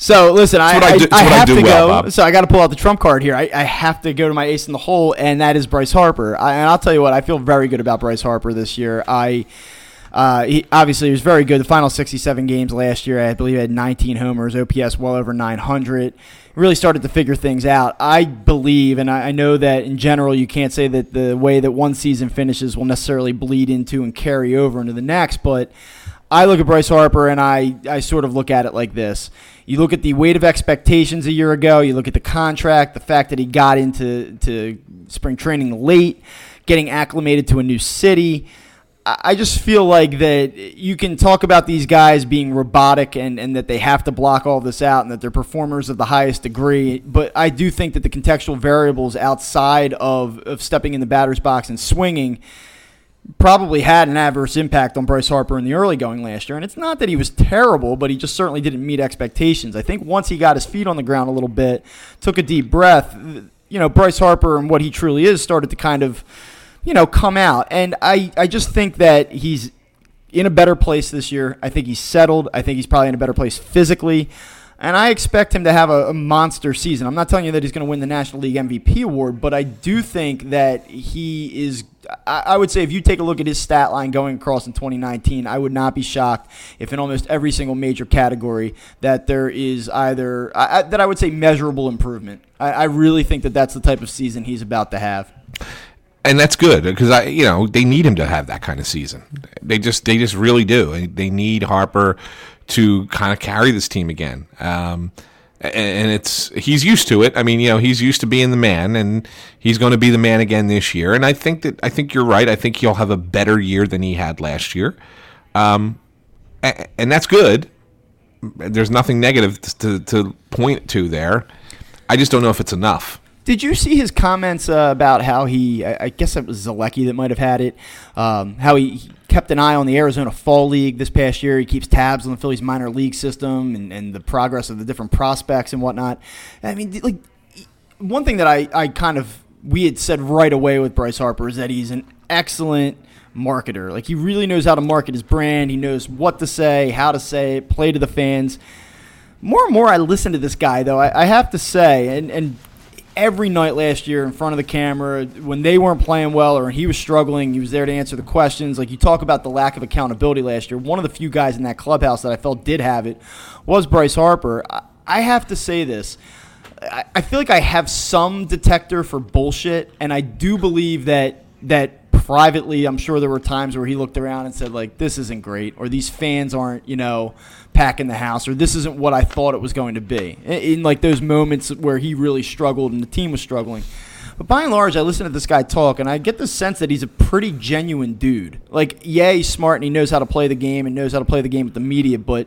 So listen, I, I I, do- I what I have do to well, go. Bob. So I got to pull out the trump card here. I, I have to go to my ace in the hole, and that is Bryce Harper. I, and I'll tell you what, I feel very good about Bryce Harper this year. I. Uh, he, obviously, he was very good. The final 67 games last year, I believe, he had 19 homers, OPS well over 900. Really started to figure things out. I believe, and I, I know that in general, you can't say that the way that one season finishes will necessarily bleed into and carry over into the next, but I look at Bryce Harper and I, I sort of look at it like this. You look at the weight of expectations a year ago, you look at the contract, the fact that he got into to spring training late, getting acclimated to a new city. I just feel like that you can talk about these guys being robotic and, and that they have to block all this out and that they're performers of the highest degree. But I do think that the contextual variables outside of, of stepping in the batter's box and swinging probably had an adverse impact on Bryce Harper in the early going last year. And it's not that he was terrible, but he just certainly didn't meet expectations. I think once he got his feet on the ground a little bit, took a deep breath, you know, Bryce Harper and what he truly is started to kind of, you know, come out. And I, I just think that he's in a better place this year. I think he's settled. I think he's probably in a better place physically. And I expect him to have a, a monster season. I'm not telling you that he's going to win the National League MVP award, but I do think that he is. I, I would say if you take a look at his stat line going across in 2019, I would not be shocked if in almost every single major category that there is either I, I, that I would say measurable improvement. I, I really think that that's the type of season he's about to have. and that's good because I, you know, they need him to have that kind of season. They just, they just really do. They need Harper to kind of carry this team again. Um, and it's he's used to it. I mean, you know, he's used to being the man, and he's going to be the man again this year. And I think that I think you're right. I think he'll have a better year than he had last year, um, and that's good. There's nothing negative to, to point to there. I just don't know if it's enough. Did you see his comments uh, about how he? I guess it was Zolecki that might have had it. Um, how he kept an eye on the Arizona Fall League this past year. He keeps tabs on the Phillies minor league system and, and the progress of the different prospects and whatnot. I mean, like one thing that I, I kind of we had said right away with Bryce Harper is that he's an excellent marketer. Like he really knows how to market his brand. He knows what to say, how to say it, play to the fans. More and more I listen to this guy though, I, I have to say, and, and every night last year in front of the camera, when they weren't playing well or he was struggling, he was there to answer the questions. Like you talk about the lack of accountability last year. One of the few guys in that clubhouse that I felt did have it was Bryce Harper. I, have to say this. I feel like I have some detector for bullshit, and I do believe that that privately, I'm sure there were times where he looked around and said like, "This isn't great," or "These fans aren't," you know, packing the house, or "This isn't what I thought it was going to be." In, in like those moments where he really struggled and the team was struggling. But by and large, I listen to this guy talk, and I get the sense that he's a pretty genuine dude. Like, yeah, he's smart and he knows how to play the game and knows how to play the game with the media, but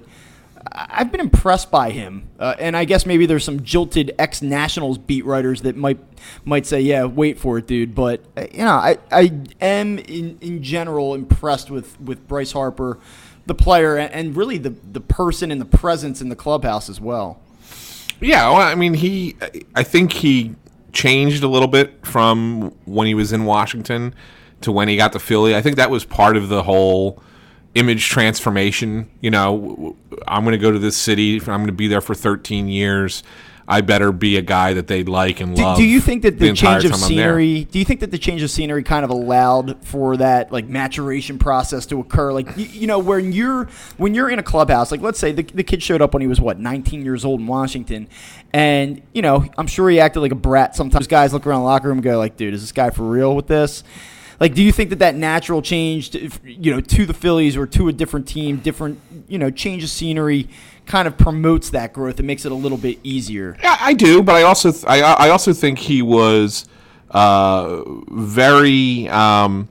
I've been impressed by him, uh, and I guess maybe there's some jilted ex Nationals beat writers that might might say, "Yeah, wait for it, dude." But uh, you know, I, I am in, in general impressed with, with Bryce Harper, the player, and, and really the the person and the presence in the clubhouse as well. Yeah, well, I mean, he. I think he changed a little bit from when he was in Washington to when he got to Philly. I think that was part of the whole image transformation. You know, I'm going to go to this city. I'm going to be there for 13 years. I better be a guy that they like and Do, love. do you think that the, entire change of time I'm there. scenery? Do you think that the change of scenery kind of allowed for that like maturation process to occur? Like you, you know, when you're when you're in a clubhouse, like let's say the, the kid showed up when he was what 19 years old in Washington, and you know, I'm sure he acted like a brat. Sometimes guys look around the locker room and go like, "Dude, is this guy for real with this?" Like, do you think that that natural change, to, you know, to the Phillies or to a different team, different, you know, change of scenery, kind of promotes that growth and makes it a little bit easier? Yeah, I do, but I also th- I I also think he was uh, very um,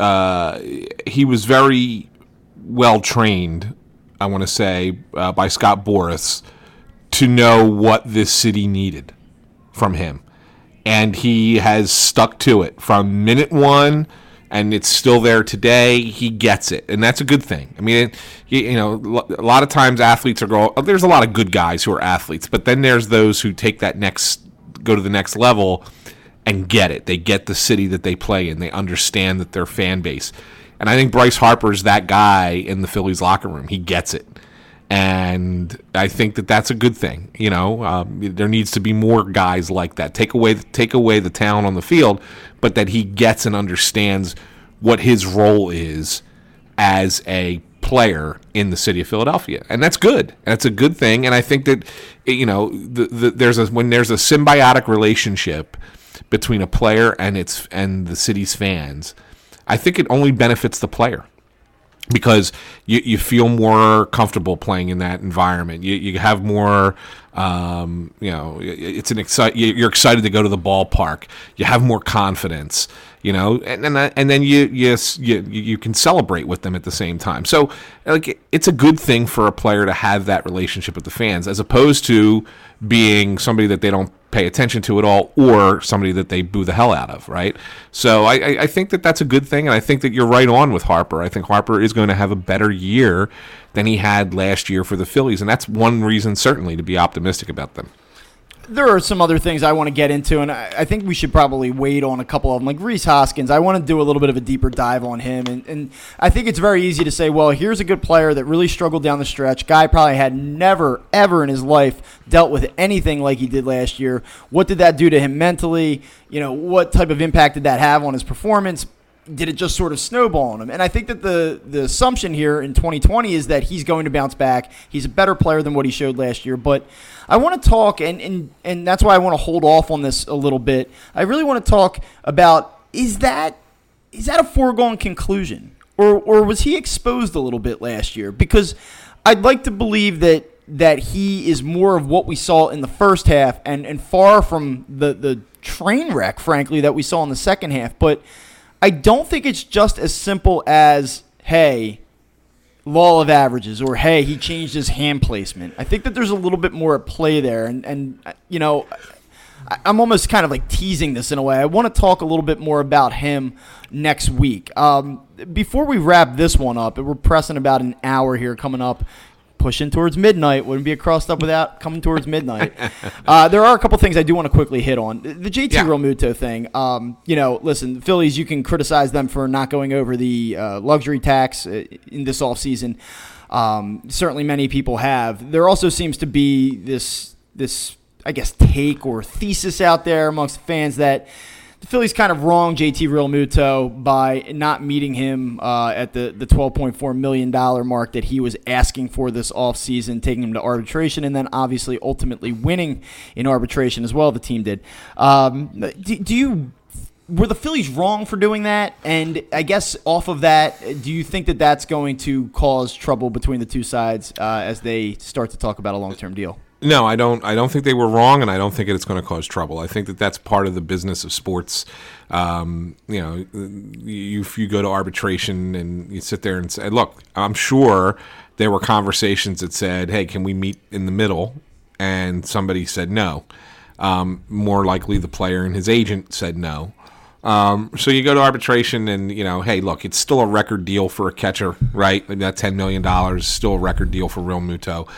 uh, he was very well trained. I want to say uh, by Scott Boras to know what this city needed from him, and he has stuck to it from minute one. And it's still there today. He gets it, and that's a good thing. I mean, you, know, a lot of times athletes are go. There's a lot of good guys who are athletes, but then there's those who take that next, go to the next level, and get it. They get the city that they play in. They understand that their fan base. And I think Bryce Harper's that guy in the Phillies locker room. He gets it. And I think that that's a good thing. You know, um, there needs to be more guys like that. Take away, take away the talent on the field, but that he gets and understands what his role is as a player in the city of Philadelphia, and that's good. That's a good thing. And I think that you know, the, the, there's a when there's a symbiotic relationship between a player and its and the city's fans, I think it only benefits the player because you, you feel more comfortable playing in that environment. You, you have more, um, you know, it's an excite. You're excited to go to the ballpark. You have more confidence, you know, and and, and then you, you you you can celebrate with them at the same time. So like it's a good thing for a player to have that relationship with the fans, as opposed to being somebody that they don't pay attention to at all or somebody that they boo the hell out of, right? So I, I, think that that's a good thing, and I think that you're right on with Harper. I think Harper is going to have a better year than he had last year for the Phillies, and that's one reason certainly to be optimistic about them there are some other things I want to get into, and I, I, think we should probably wait on a couple of them. Like Rhys Hoskins, I want to do a little bit of a deeper dive on him, and, and I think it's very easy to say, well, here's a good player that really struggled down the stretch. Guy probably had never, ever in his life dealt with anything like he did last year. What did that do to him mentally? You know, what type of impact did that have on his performance? Did it just sort of snowball on him? And I think that the the assumption here in 2020 is that he's going to bounce back. He's a better player than what he showed last year. But I want to talk, and and and that's why I want to hold off on this a little bit. I really want to talk about is that is that a foregone conclusion, or or was he exposed a little bit last year? Because I'd like to believe that that he is more of what we saw in the first half, and and far from the the train wreck, frankly, that we saw in the second half, but I don't think it's just as simple as, hey, law of averages or hey, he changed his hand placement. I think that there's a little bit more at play there. And, and you know, I'm almost kind of like teasing this in a way. I want to talk a little bit more about him next week. Um, before we wrap this one up, we're pressing about an hour here coming up pushing towards midnight. Wouldn't be a crossed up without coming towards midnight. [laughs] Uh, there are a couple things I do want to quickly hit on. The JT yeah. Realmuto thing. Um, you know, listen, Phillies, you can criticize them for not going over the uh, luxury tax uh, in this offseason. Um, certainly, many people have. There also seems to be this this I guess take or thesis out there amongst fans that the Phillies kind of wrong JT Realmuto by not meeting him uh, at the, the $12.4 million mark that he was asking for this offseason, taking him to arbitration, and then obviously ultimately winning in arbitration as well, the team did. Um, do, do you were the Phillies wrong for doing that? And I guess off of that, do you think that that's going to cause trouble between the two sides uh, as they start to talk about a long term deal? No, I don't. I don't think they were wrong, and I don't think it's going to cause trouble. I think that that's part of the business of sports. Um, you know, you, you go to arbitration and you sit there and say, "Look, I'm sure there were conversations that said, hey, can we meet in the middle?" And somebody said no. Um, more likely, the player and his agent said no. Um, so you go to arbitration, and you know, hey, look, it's still a record deal for a catcher, right? That ten million dollars is still a record deal for Realmuto.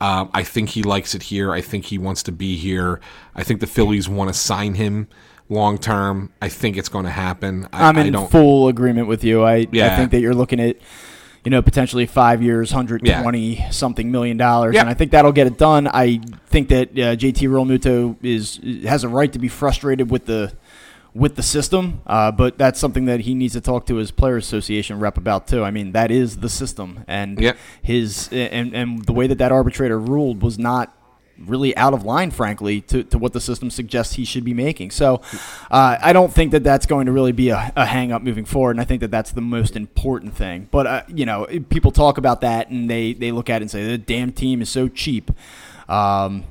Um, I think he likes it here. I think he wants to be here. I think the Phillies want to sign him long term. I think it's going to happen. I, am in full agreement with you. I, yeah. I think that you're looking at you know, potentially five years, 120 yeah. something million dollars. Yep. And I think that'll get it done. I think that uh, JT Realmuto is has a right to be frustrated with the with the system, uh, but that's something that he needs to talk to his player association rep about too. I mean, that is the system, and yep. his and and the way that that arbitrator ruled was not really out of line, frankly, to, to what the system suggests he should be making. So uh, I don't think that that's going to really be a, a hang up moving forward. And I think that that's the most important thing. But, uh, you know, people talk about that and they, they look at it and say, the damn team is so cheap. Um,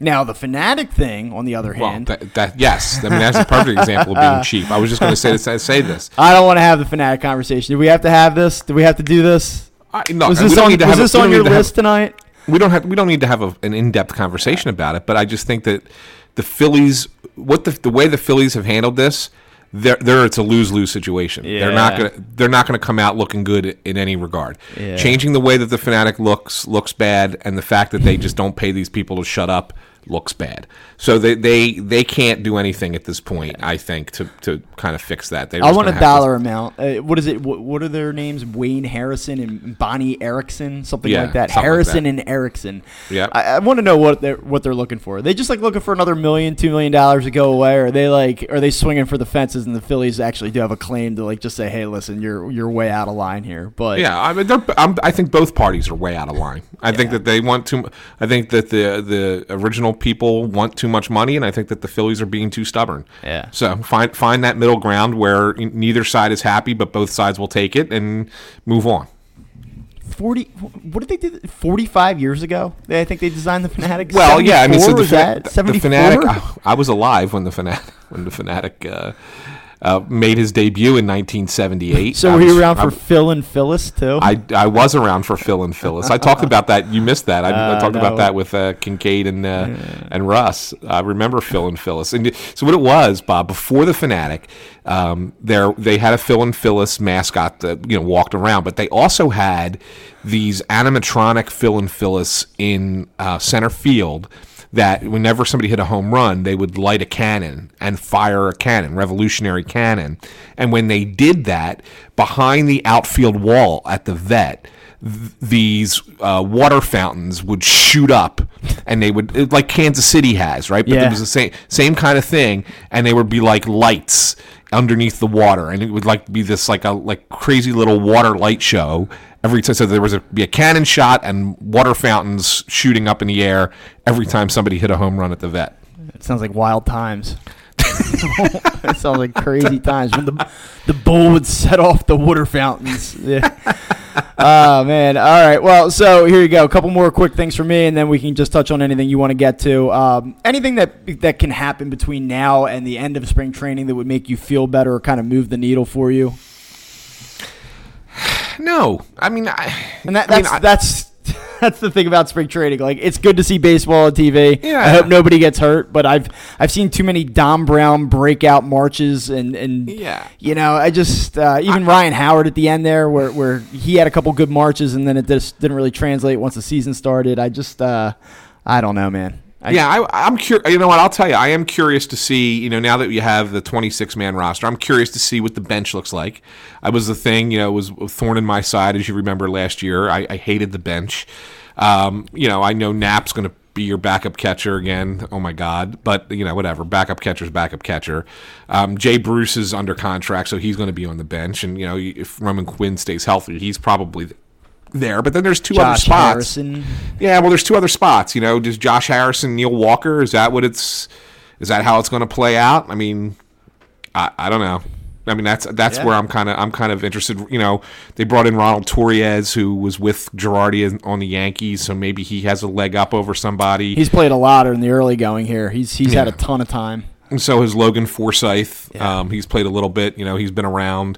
now the fanatic thing, on the other Well, hand, that, that yes, I mean that's a perfect example of being [laughs] cheap. I was just going to say this, say this. I don't want to have the fanatic conversation. Do we have to have this? Do we have to do this? I, no, Was we this don't on, need to was have this on your to have- list tonight? we don't have we don't need to have a, an in-depth conversation about it but i just think that the phillies what the, the way the phillies have handled this they're, they're it's a lose-lose situation Yeah. they're not gonna they're not gonna come out looking good in any regard Yeah. changing the way that the fanatic looks looks bad and the fact that they just don't pay these people to shut up looks bad so they they, they can't do anything at this point i think to, to kind of fix that they I want a dollar amount. Uh, what is it? What, what are their names? Wayne Harrison and Bonnie Erickson, something Yeah, like that. something like Harrison that. and Erickson. Yep. I, I want to know what they're what they're looking for. Are they just like looking for another million, two million dollars to go away, or are they like are they swinging for the fences? And the Phillies actually do have a claim to like just say, hey, listen, you're you're way out of line here. But Yeah, I mean, I think both parties are way out of line. I think that they want too. I think that the the original people want too much money, and I think that the Phillies are being too stubborn. Yeah. So find find that middle ground where neither side is happy, but both sides will take it and move on. forty, what did they do? Forty five years ago, I think they designed the Fanatic. Well, yeah, I mean, so the, was fa- that the seventy fanatic. I, I was alive when the fanatic [laughs] when the fanatic uh, uh, made his debut in 1978. So I were was- you around for I- Phil and Phyllis too? I, I was around for Phil and Phyllis. I talked [laughs] about that. You missed that. I, I Uh, talked no. about that with uh, Kinkead and uh, and Russ. I remember Phil and Phyllis. And so what it was, Bob, before the Fanatic, um, there they had a Phil and Phyllis mascot that you know walked around, but they also had these animatronic Phil and Phyllis in uh, center field that whenever somebody hit a home run, they would light a cannon and fire a cannon, revolutionary cannon. And when they did that, behind the outfield wall at the vet, th- these uh, water fountains would shoot up, and they would it- like Kansas City has, right? But Yeah. it was the same same kind of thing, and they would be like lights underneath the water, and it would like be this like a like crazy little water light show every time. So there was a be a cannon shot and water fountains shooting up in the air every time somebody hit a home run at the vet. It sounds like wild times. [laughs] it sounds like crazy times when the the bull would set off the water fountains. Yeah. oh [laughs] man! All right. Well, so here you go. A couple more quick things for me, and then we can just touch on anything you want to get to. Um, anything that that can happen between now and the end of spring training that would make you feel better or kind of move the needle for you. No, I mean, I, And that, I mean, that's I- that's [laughs] that's the thing about spring training. Like it's good to see baseball on TV. Yeah. I hope nobody gets hurt, but I've I've seen too many Dom Brown breakout marches and and Yeah. you know I just uh, even Ryan Howard at the end there where where he had a couple good marches and then it just didn't really translate once the season started. I just uh, I don't know, man. I, yeah, I, I'm curious. You know what? I'll tell you. I am curious to see. You know, now that you have the 26 man roster, I'm curious to see what the bench looks like. I was the thing. You know, was thorn in my side, as you remember last year. I, I hated the bench. Um, you know, I know Knapp's going to be your backup catcher again. Oh my God! But you know, whatever. Backup catcher's backup catcher. Um, Jay Bruce is under contract, so he's going to be on the bench. And you know, if Roman Quinn stays healthy, he's probably there. But then there's two other spots. Harrison. Yeah, well, there's two other spots. You know, does Josh Harrison, Neil Walker? Is that what it's? Is that how it's going to play out? I mean, I, I don't know. I mean, that's that's Yeah. where I'm kind of I'm kind of interested. You know, they brought in Ronald Torreyes, who was with Girardi on the Yankees, so maybe he has a leg up over somebody. He's played a lot in the early going here. He's he's had a ton of time. And so has Logan Forsythe. Yeah. Um, he's played a little bit. You know, he's been around.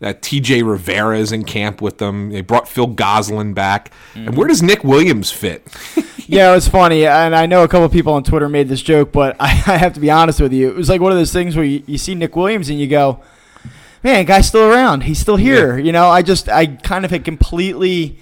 That T.J. Rivera is in camp with them. They brought Phil Gosselin back. Mm-hmm. And where does Nick Williams fit? [laughs] Yeah, it was funny, and I know a couple of people on Twitter made this joke, but [laughs] I, I have to be honest with you. It was like one of those things where you, you see Nick Williams and you go, "Man, guy's still around. He's still here." You know, I just I kind of had completely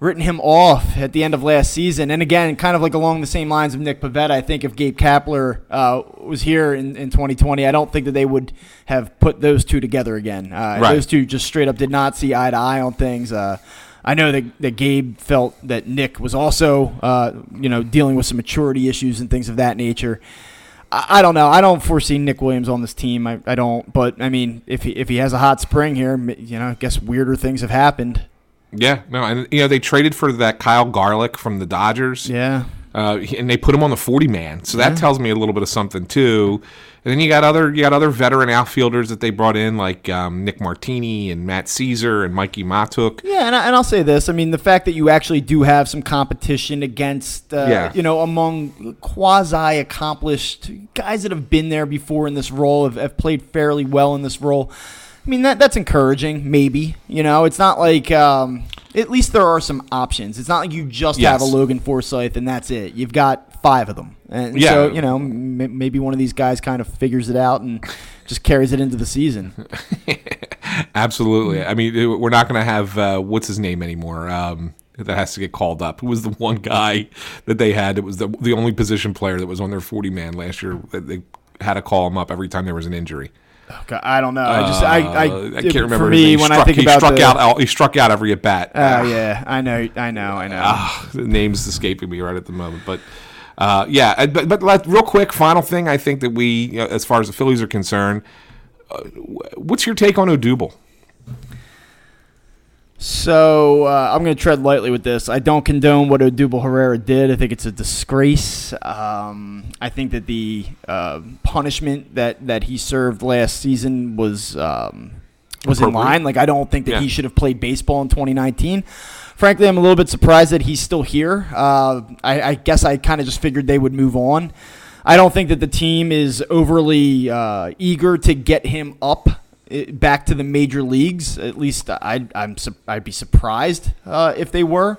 written him off at the end of last season, and again, kind of like along the same lines of Nick Pivetta. I think if Gabe Kapler uh, was here in, in 2020, I don't think that they would have put those two together again. Uh, Right. Those two just straight up did not see eye to eye on things. Uh, I know that, that Gabe felt that Nick was also, uh, you know, dealing with some maturity issues and things of that nature. I, I don't know. I don't foresee Nick Williams on this team. I, I don't. But I mean, if he, if he has a hot spring here, you know, I guess weirder things have happened. Yeah, no, and you know they traded for that Kyle Garlick from the Dodgers. Yeah. Uh, and they put him on the 40 man, so that tells me a little bit of something too. And then you got other you got other veteran outfielders that they brought in like um, Nick Martini and Matt Szczur and Mickey Moniak. Yeah, and, I, and I'll say this: I mean, the fact that you actually do have some competition against, uh, Yeah. you know, among quasi accomplished guys that have been there before in this role, have, have played fairly well in this role. I mean, that that's encouraging. Maybe you know, it's not like. Um, at least there are some options. It's not like you just have a Logan Forsythe and that's it. You've got five of them, and Yeah. so you know, m- maybe one of these guys kind of figures it out and just carries it into the season. [laughs] Absolutely. I mean, we're not going to have uh, what's his name anymore. Um, that has to get called up. Who was the one guy that they had? It was the the only position player that was on their 40 man last year. They had to call him up every time there was an injury. Okay, I don't know. I just I, I, Uh, I can't remember. For me, name. When struck, I think he about struck the, out, he struck out every at bat. Oh yeah, I know, I know, I know. Ah, the name's escaping me right at the moment, but uh, yeah. uh, But but like, real quick, final thing. I think that we, you know, as far as the Phillies are concerned, uh, what's your take on Odubel? So uh, I'm going to tread lightly with this. I don't condone what Odubel Herrera did. I think it's a disgrace. Um, I think that the uh, punishment that, that he served last season was um, was in line. Like I don't think that Yeah. he should have played baseball in 2019. Frankly, I'm a little bit surprised that he's still here. Uh, I, I guess I kind of just figured they would move on. I don't think that the team is overly uh, eager to get him up back to the major leagues. At least I'd, I'm I'd be surprised uh, if they were.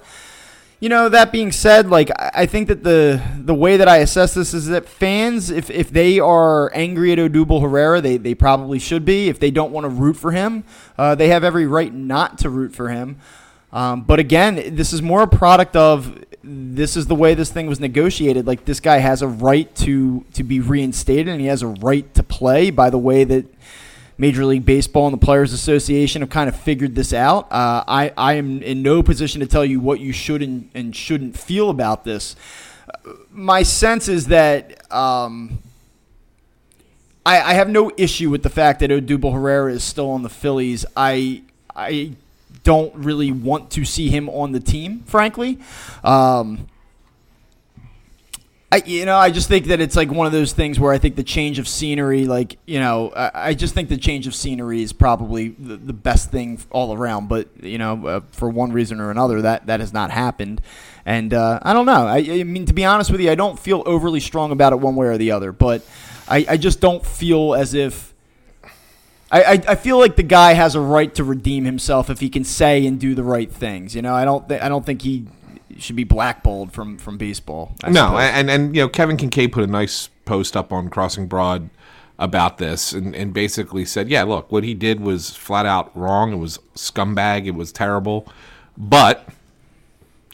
You know, that being said, like I I think that the the way that I assess this is that fans, if, if they are angry at Odubel Herrera, they, they probably should be. If they don't want to root for him, uh, they have every right not to root for him. Um, but again, this is more a product of this is the way this thing was negotiated. Like this guy has a right to to be reinstated, and he has a right to play. By the way that Major League Baseball and the Players Association have kind of figured this out. Uh, I I am in no position to tell you what you should and, and shouldn't feel about this. My sense is that. Um, I, I have no issue with the fact that Odubel Herrera is still on the Phillies. I I don't really want to see him on the team, frankly. Um, I you know I just think that it's like one of those things where I think the change of scenery, like you know, I, I just think the change of scenery is probably the, the best thing all around. But you know, uh, for one reason or another, that that has not happened. And uh, I don't know. I, I mean, to be honest with you, I don't feel overly strong about it one way or the other. But I, I just don't feel as if I, I, feel like the guy has a right to redeem himself if he can say and do the right things. You know, I don't th- I don't think he should be blackballed from from baseball. I No, suppose. and and you know Kevin Kinkead put a nice post up on Crossing Broad about this, and, and basically said, yeah, look, what he did was flat out wrong. It was scumbag. It was terrible, but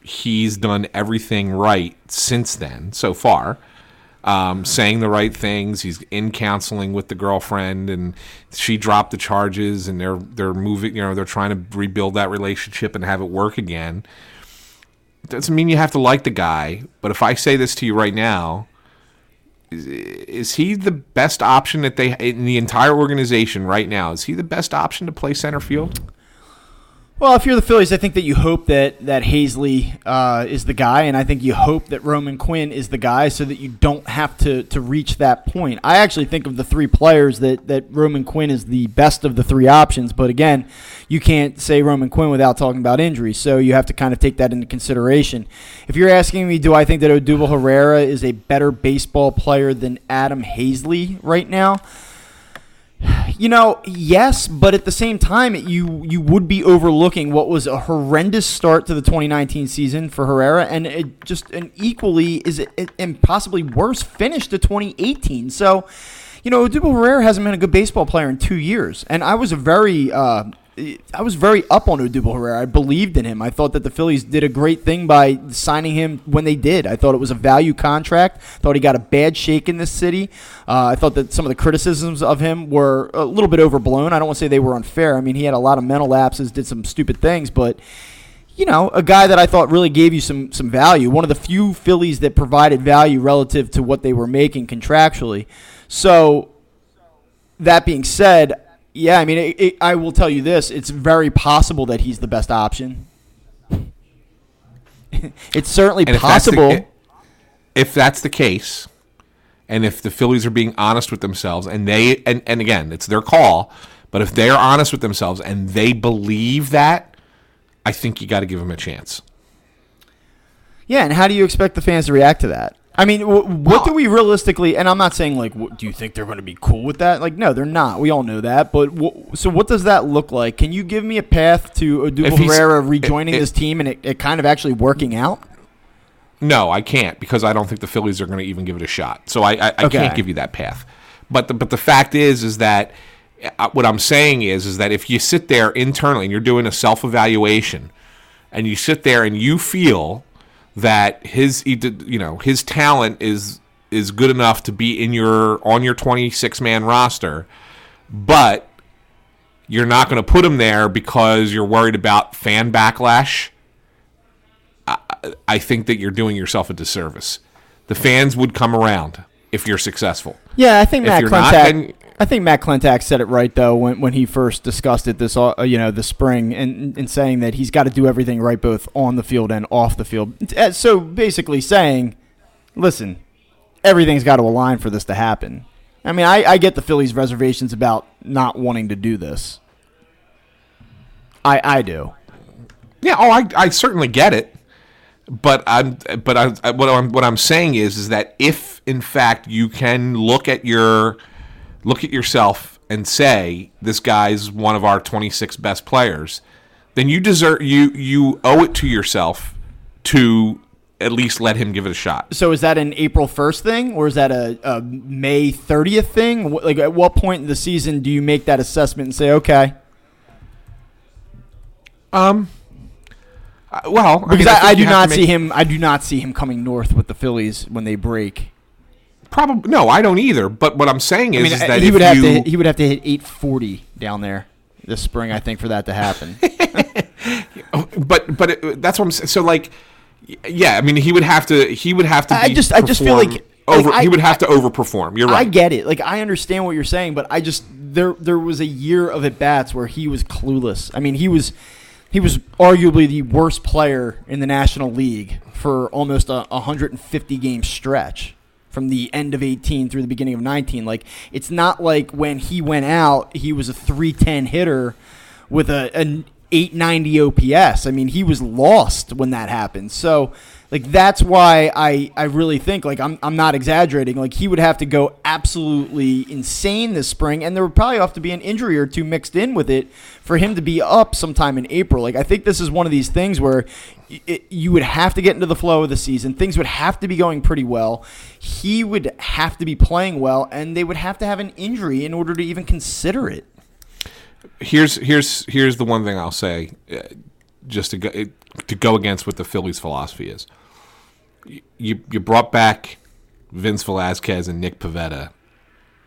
he's done everything right since then so far. Um, saying the right things. He's in counseling with the girlfriend, and she dropped the charges, and they're they're moving. You know, they're trying to rebuild that relationship and have it work again doesn't mean you have to like the guy, but if I say this to you right now, is, he the best option that they in the entire organization right now? Is he the best option to play center field? Well, if you're the Phillies, I think that you hope that that Haseley uh, is the guy, and I think you hope that Roman Quinn is the guy, so that you don't have to to reach that point. I actually think of the three players that that Roman Quinn is the best of the three options, but again, you can't say Roman Quinn without talking about injuries, so you have to kind of take that into consideration. If you're asking me, do I think that Odubel Herrera is a better baseball player than Adam Haseley right now? You know, yes, but at the same time, you you would be overlooking what was a horrendous start to the 2019 season for Herrera, and it just an equally is it, and possibly worse finish to 2018. So, you know, Odubel Herrera hasn't been a good baseball player in two years, and I was a very uh, I was very up on Odubel Herrera. I believed in him. I thought that the Phillies did a great thing by signing him when they did. I thought it was a value contract. Thought he got a bad shake in this city. Uh, I thought that some of the criticisms of him were a little bit overblown. I don't want to say they were unfair. I mean, he had a lot of mental lapses, did some stupid things, but you know, a guy that I thought really gave you some some value. One of the few Phillies that provided value relative to what they were making contractually. So that being said, yeah, I mean, it, it, I will tell you this: it's very possible that he's the best option. [laughs] it's certainly And if that's the- possible. if that's the case, and if the Phillies are being honest with themselves, and they and, and again, it's their call, but if they're honest with themselves and they believe that, I think you got to give them a chance. Yeah, and how do you expect the fans to react to that? I mean, w- what Well- do we realistically? And I'm not saying like, what, do you think they're going to be cool with that? Like, no, they're not. We all know that. But w- so, what does that look like? Can you give me a path to Odubel Herrera rejoining it- this team and it, it kind of actually working out? No, I can't because I don't think the Phillies are going to even give it a shot. So I, I, I Okay. can't give you that path. But the, but the fact is, is that uh, what I'm saying is, is that if you sit there internally and you're doing a self evaluation, and you sit there and you feel that his you know his talent is is good enough to be in your on your 26 man roster, but you're not going to put him there because you're worried about fan backlash. I think that you're doing yourself a disservice. The fans would come around if you're successful. Yeah, I think Matt Klentak. I think Matt Klentak said it right though when, when he first discussed it this uh, you know this spring and, and saying that he's got to do everything right both on the field and off the field. Uh, So basically saying, listen, everything's got to align for this to happen. I mean, I, I get the Phillies' reservations about not wanting to do this. I I do. Yeah, oh, I, I certainly get it, but I'm but I- what I'm what I'm saying is is that if in fact you can look at your look at yourself and say this guy's one of our 26 best players, then you deserve you you owe it to yourself to at least let him give it a shot. So is that an April first thing, or is that a, a May thirtieth thing? Like, at what point in the season do you make that assessment and say, okay? Um. Well, I Because mean, I, think I, do not see him. I do not see him coming north with the Phillies when they break. Probably no, I don't either. But what I'm saying is, I mean, is that he would have you, to. hit- He would have to hit eight forty down there this spring. I think for that to happen. [laughs] but but it, that's what I'm saying. So like, yeah, I mean, he would have to. He would have to. I just- I just feel like- over. like, I- he would have to overperform. You're I get it. Like I understand what you're saying, but I just there there was a year of at bats where he was clueless. I mean, he was he was arguably the worst player in the National League for almost a 150 game stretch from the end of 18 through the beginning of 19. Like it's not like when he went out, he was a 310 hitter with a an 890 OPS. I mean, he was lost when that happened. So, like that's why I I really think like I'm I'm not exaggerating. Like he would have to go absolutely insane this spring, and there would probably have to be an injury or two mixed in with it for him to be up sometime in April. Like I think this is one of these things where it, you would have to get into the flow of the season. Things would have to be going pretty well. He would have to be playing well, and they would have to have an injury in order to even consider it. Here's here's here's the one thing I'll say, uh, just to go to go against what the Phillies' philosophy is. You you brought back Vince Velasquez and Nick Pivetta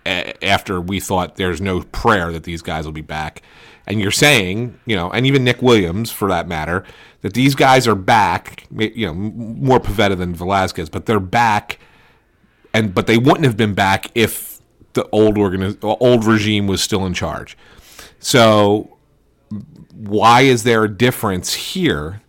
after we thought there's no prayer that these guys will be back. And you're saying, you know, and even Nick Williams for that matter, that these guys are back, you know, more Pivetta than Velasquez, but they're back and but they wouldn't have been back if the old organi- uh, old regime was still in charge. So why is there a difference here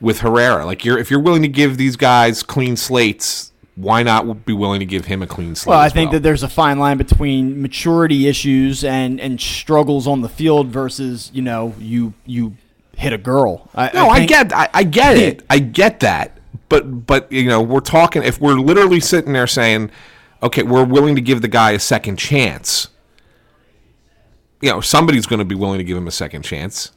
with Herrera? Like you're if you're willing to give these guys clean slates, why not be willing to give him a clean slate? Well, I think that there's a fine line between maturity issues and, and struggles on the field versus you know you you hit a girl. I, No, I, think- get, I, I get it, I get that. But, but you know, we're talking. If we're literally sitting there saying, "Okay, we're willing to give the guy a second chance," you know, somebody's going to be willing to give him a second chance.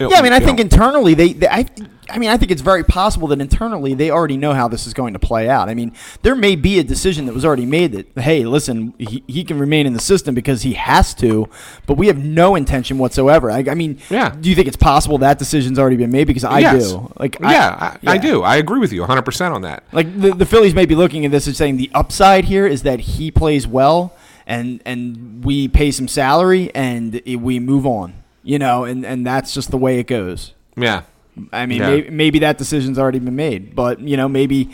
Know, Yeah, I mean, I think know, internally they, they I, I mean, I think it's very possible that internally they already know how this is going to play out. I mean, there may be a decision that was already made that, hey, listen, he, he can remain in the system because he has to, but we have no intention whatsoever. I, I mean, Yeah. do you think it's possible that decision's already been made? Because I yes. do. Like, yeah, I, I do. I agree with you 100 percent on that. Like the, the Phillies may be looking at this and saying the upside here is that he plays well and and we pay some salary and it, we move on. You know, and, and that's just the way it goes. Yeah, I mean, Yeah. maybe, maybe that decision's already been made, but you know, maybe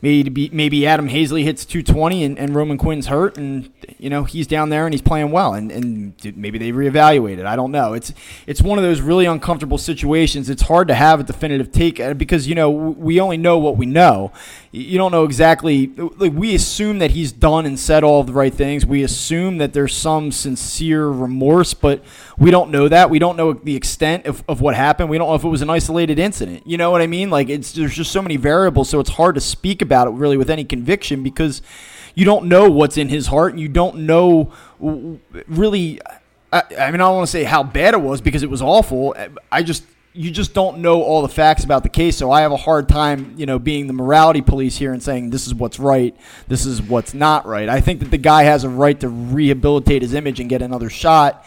maybe maybe Adam Haseley hits 220 and, and Roman Quinn's hurt and you know he's down there and he's playing well and, and maybe they reevaluate it. I don't know. It's it's one of those really uncomfortable situations. It's hard to have a definitive take uh, because you know we only know what we know. You don't know exactly. Like we assume that he's done and said all the right things. We assume that there's some sincere remorse, but we don't know that. We don't know the extent of, of what happened. We don't know if it was an isolated incident. You know what I mean? Like it's there's just so many variables, so it's hard to speak about it really with any conviction because you don't know what's in his heart and you don't know really. I, I mean, I don't want to say how bad it was because it was awful. I just you just don't know all the facts about the case. So I have a hard time, you know, being the morality police here and saying this is what's right, this is what's not right. I think that the guy has a right to rehabilitate his image and get another shot.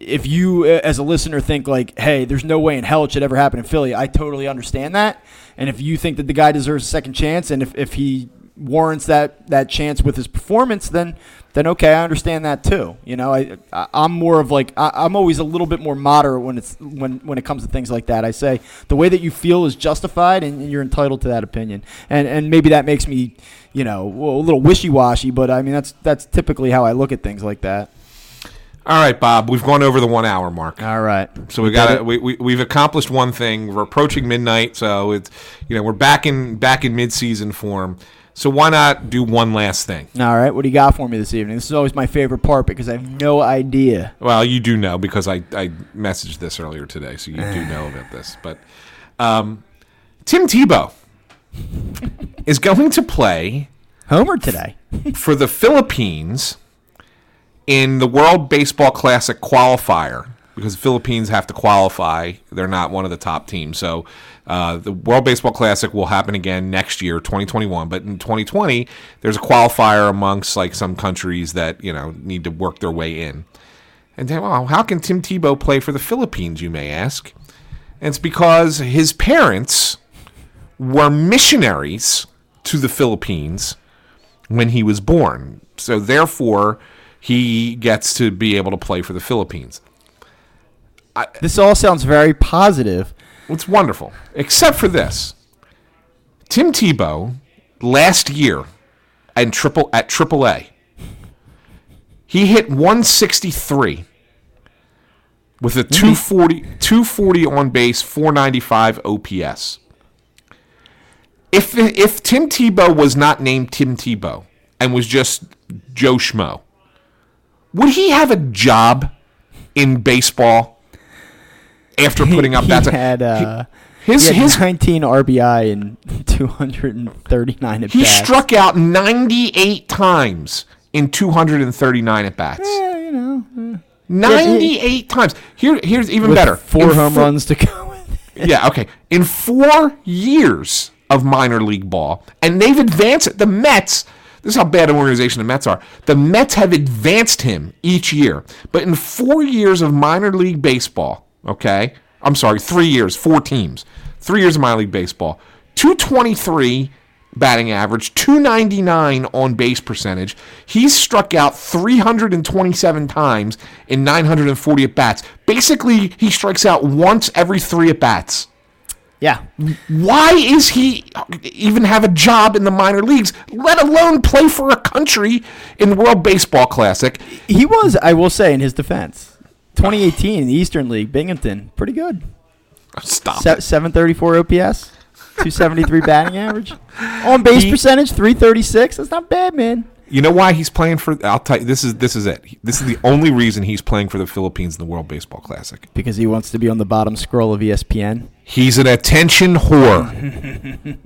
If you, as a listener, think like, "Hey, there's no way in hell it should ever happen in Philly," I totally understand that. And if you think that the guy deserves a second chance, and if, if he warrants that that chance with his performance, then then okay, I understand that too. You know, I, I am more of like I, am always a little bit more moderate when it's when when it comes to things like that. I say the way that you feel is justified, and, and you're entitled to that opinion. And and maybe that makes me, you know, a little wishy washy, but I mean that's that's typically how I look at things like that. All right, Bob, we've gone over the one hour mark. All right. So we got we, we we've accomplished one thing. We're approaching midnight, so it's you know we're back in back in mid season form. So why not do one last thing? All right. What do you got for me this evening? This is always my favorite part because I have no idea. Well, you do know because I, I messaged this earlier today, so you do know about this. But um, Tim Tebow [laughs] is going to play Homer today for the Philippines in the World Baseball Classic qualifier because the Philippines have to qualify. They're not one of the top teams. So uh, the World Baseball Classic will happen again next year, 2021. But in 2020, there's a qualifier amongst like some countries that you know need to work their way in. And then, well, how can Tim Tebow play for the Philippines? You may ask. And it's because his parents were missionaries to the Philippines when he was born. So therefore, he gets to be able to play for the Philippines. I, this all sounds very positive. It's wonderful, except for this. Tim Tebow last year and triple at AAA, he hit 163 with a 240, 240 on base, 495 OPS. If if Tim Tebow was not named Tim Tebow and was just Joe Schmo, would he have a job in baseball after putting up that. Had, uh, his he had his 19 RBI and [laughs] 239 at bats. He bats. struck out 98 times in 239 at bats. Yeah, you know. Uh, 98 times. Here, here's even better. Four in home four, runs to go. [laughs] yeah, okay. In four years of minor league ball, and they've advanced. The Mets. This is how bad an organization the Mets are. The Mets have advanced him each year, but in four years of minor league baseball, Okay, I'm sorry, three years, four teams, three years of minor league baseball, 223 batting average, 299 on base percentage. He's struck out 327 times in 940 at bats. Basically, he strikes out once every three at bats. Yeah. Why is he even have a job in the minor leagues, let alone play for a country in the World Baseball Classic? He was, I will say, in his defense. 2018, the Eastern League, Binghamton, pretty good. Stop. Se- 734 OPS, 273 batting average, [laughs] on base percentage 336. That's not bad, man. You know why he's playing for? I'll tell you. This is this is it. This is the only reason he's playing for the Philippines in the World Baseball Classic. Because he wants to be on the bottom scroll of ESPN. He's an attention whore.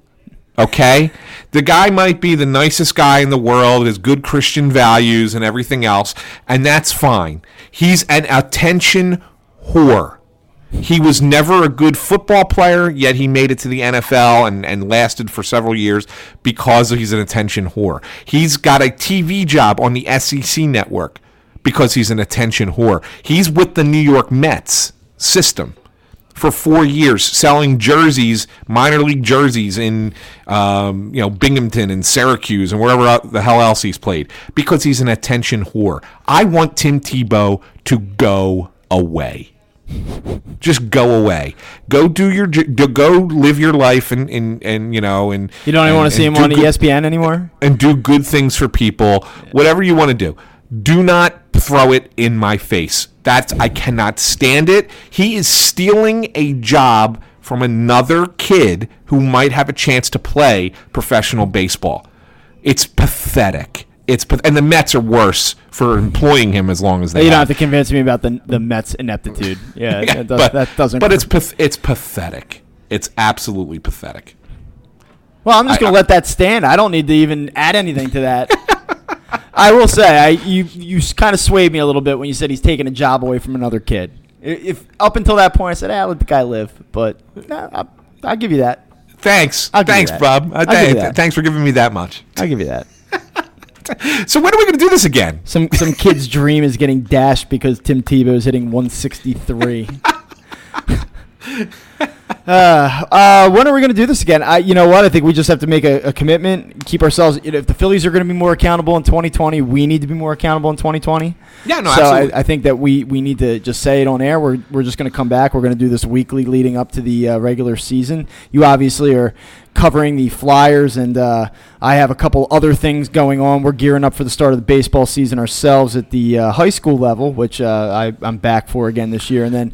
Okay? The guy might be the nicest guy in the world, has good Christian values and everything else, and that's fine. He's an attention whore. He was never a good football player, yet he made it to the NFL and, and lasted for several years because he's an attention whore. He's got a TV job on the SEC network because he's an attention whore. He's with the New York Mets system for four years selling jerseys, minor league jerseys in um, you know Binghamton and Syracuse and wherever the hell else he's played because he's an attention whore. I want Tim Tebow to go away. Just go away. Go do your go live your life and and, and you know and You don't even and- want to see him on good- ESPN anymore. and do good things for people. Whatever you want to do. Do not throw it in my face. That's I cannot stand it. He is stealing a job from another kid who might have a chance to play professional baseball. It's pathetic. It's and the Mets are worse for employing him as long as they You don't have. have to convince me about the the Mets ineptitude. Yeah, [laughs] Yeah, that, does, but, that doesn't. But it's it's pathetic. It's absolutely pathetic. well, I'm just gonna let that stand. I don't need to even add anything to that. [laughs] I will say, I you you kind of swayed me a little bit when you said he's taking a job away from another kid. If up until that point I said, "Ah, let the guy live," but nah, I'll, I'll give you that. Thanks. I'll give you Thanks. Bob. Uh, I'll give you th- Thanks for giving me that much. I'll give you that. [laughs] So when are we going to do this again? Some some kid's dream is getting dashed because Tim Tebow is hitting 163. [laughs] uh, uh, when are we going to do this again? I, you know what? I think we just have to make a, a commitment, keep ourselves. You know, if the Phillies are going to be more accountable in 2020, we need to be more accountable in 2020. Yeah, no, so absolutely. I, I think that we, we need to just say it on air. We're, we're just going to come back. We're going to do this weekly leading up to the uh, regular season. You obviously are covering the Flyers, and uh, I have a couple other things going on. We're gearing up for the start of the baseball season ourselves at the uh, high school level, which uh, I, I'm back for again this year, and then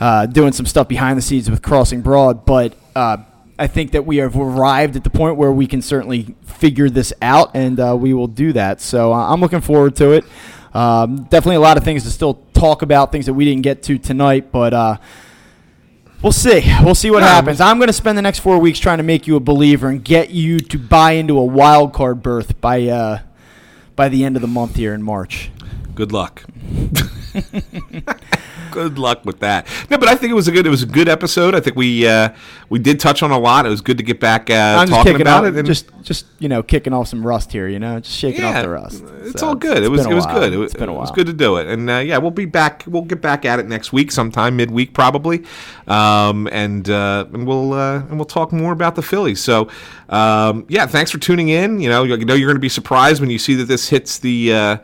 uh, doing some stuff behind the scenes with Crossing Broad. But uh, I think that we have arrived at the point where we can certainly figure this out, and uh, we will do that. So uh, I'm looking forward to it. Um, definitely a lot of things to still talk about, things that we didn't get to tonight, but uh, we'll see. We'll see what happens. I'm going to spend the next four weeks trying to make you a believer and get you to buy into a wild card berth by uh, by the end of the month here in March. Good luck. [laughs] [laughs] good luck with that. No, but I think it was a good. It was a good episode. I think we uh, we did touch on a lot. It was good to get back uh, talking about off, it. And just just you know kicking off some rust here. You know, just shaking off the rust. It's So all good. it's It was it was while. good. It was, It's been a it was good to do it. And uh, yeah, we'll be back. We'll get back at it next week, sometime midweek probably, um, and uh, and we'll uh, and we'll talk more about the Phillies. So um, yeah, thanks for tuning in. You know, you know you're going to be surprised when you see that this hits the. Uh,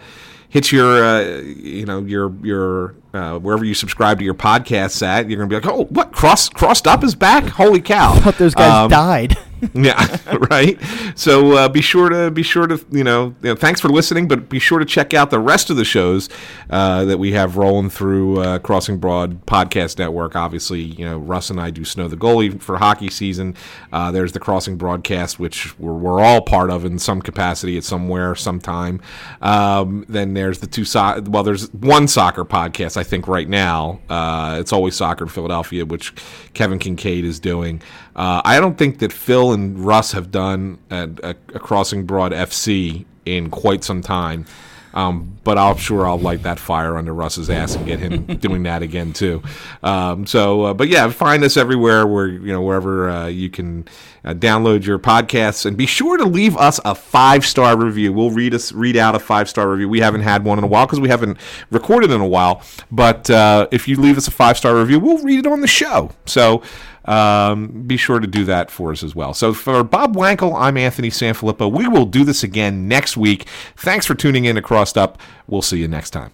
hits your, uh, you know, your your uh, wherever you subscribe to your podcasts at, you're gonna be like, oh, what cross crossed up is back? Holy cow! I thought those guys Um, died. [laughs] [laughs] yeah, right. So uh, be sure to be sure to you know, you know, thanks for listening, but be sure to check out the rest of the shows uh, that we have rolling through uh, Crossing Broad Podcast Network. Obviously, you know, Russ and I do Snow the Goalie for hockey season. Uh, there's the Crossing Broadcast, which we're, we're all part of in some capacity at somewhere, sometime. Um, then there's the two so- well, there's one soccer podcast I think right now. Uh, it's always soccer in Philadelphia, which Kevin Kinkead is doing. Uh, I don't think that Phil and Russ have done a, a, a Crossing Broad FC in quite some time. Um, but I'm sure I'll light that fire under Russ's ass and get him [laughs] doing that again too. Um, so, uh, but yeah, find us everywhere where you know wherever uh, you can uh, download your podcasts, and be sure to leave us a five star review. We'll read us read out a five star review. We haven't had one in a while because we haven't recorded in a while. But uh, if you leave us a five star review, we'll read it on the show. So. Um, be sure to do that for us as well. So for Bob Wankel, I'm Anthony Sanfilippo. We will do this again next week. Thanks for tuning in to Crossed Up. We'll see you next time.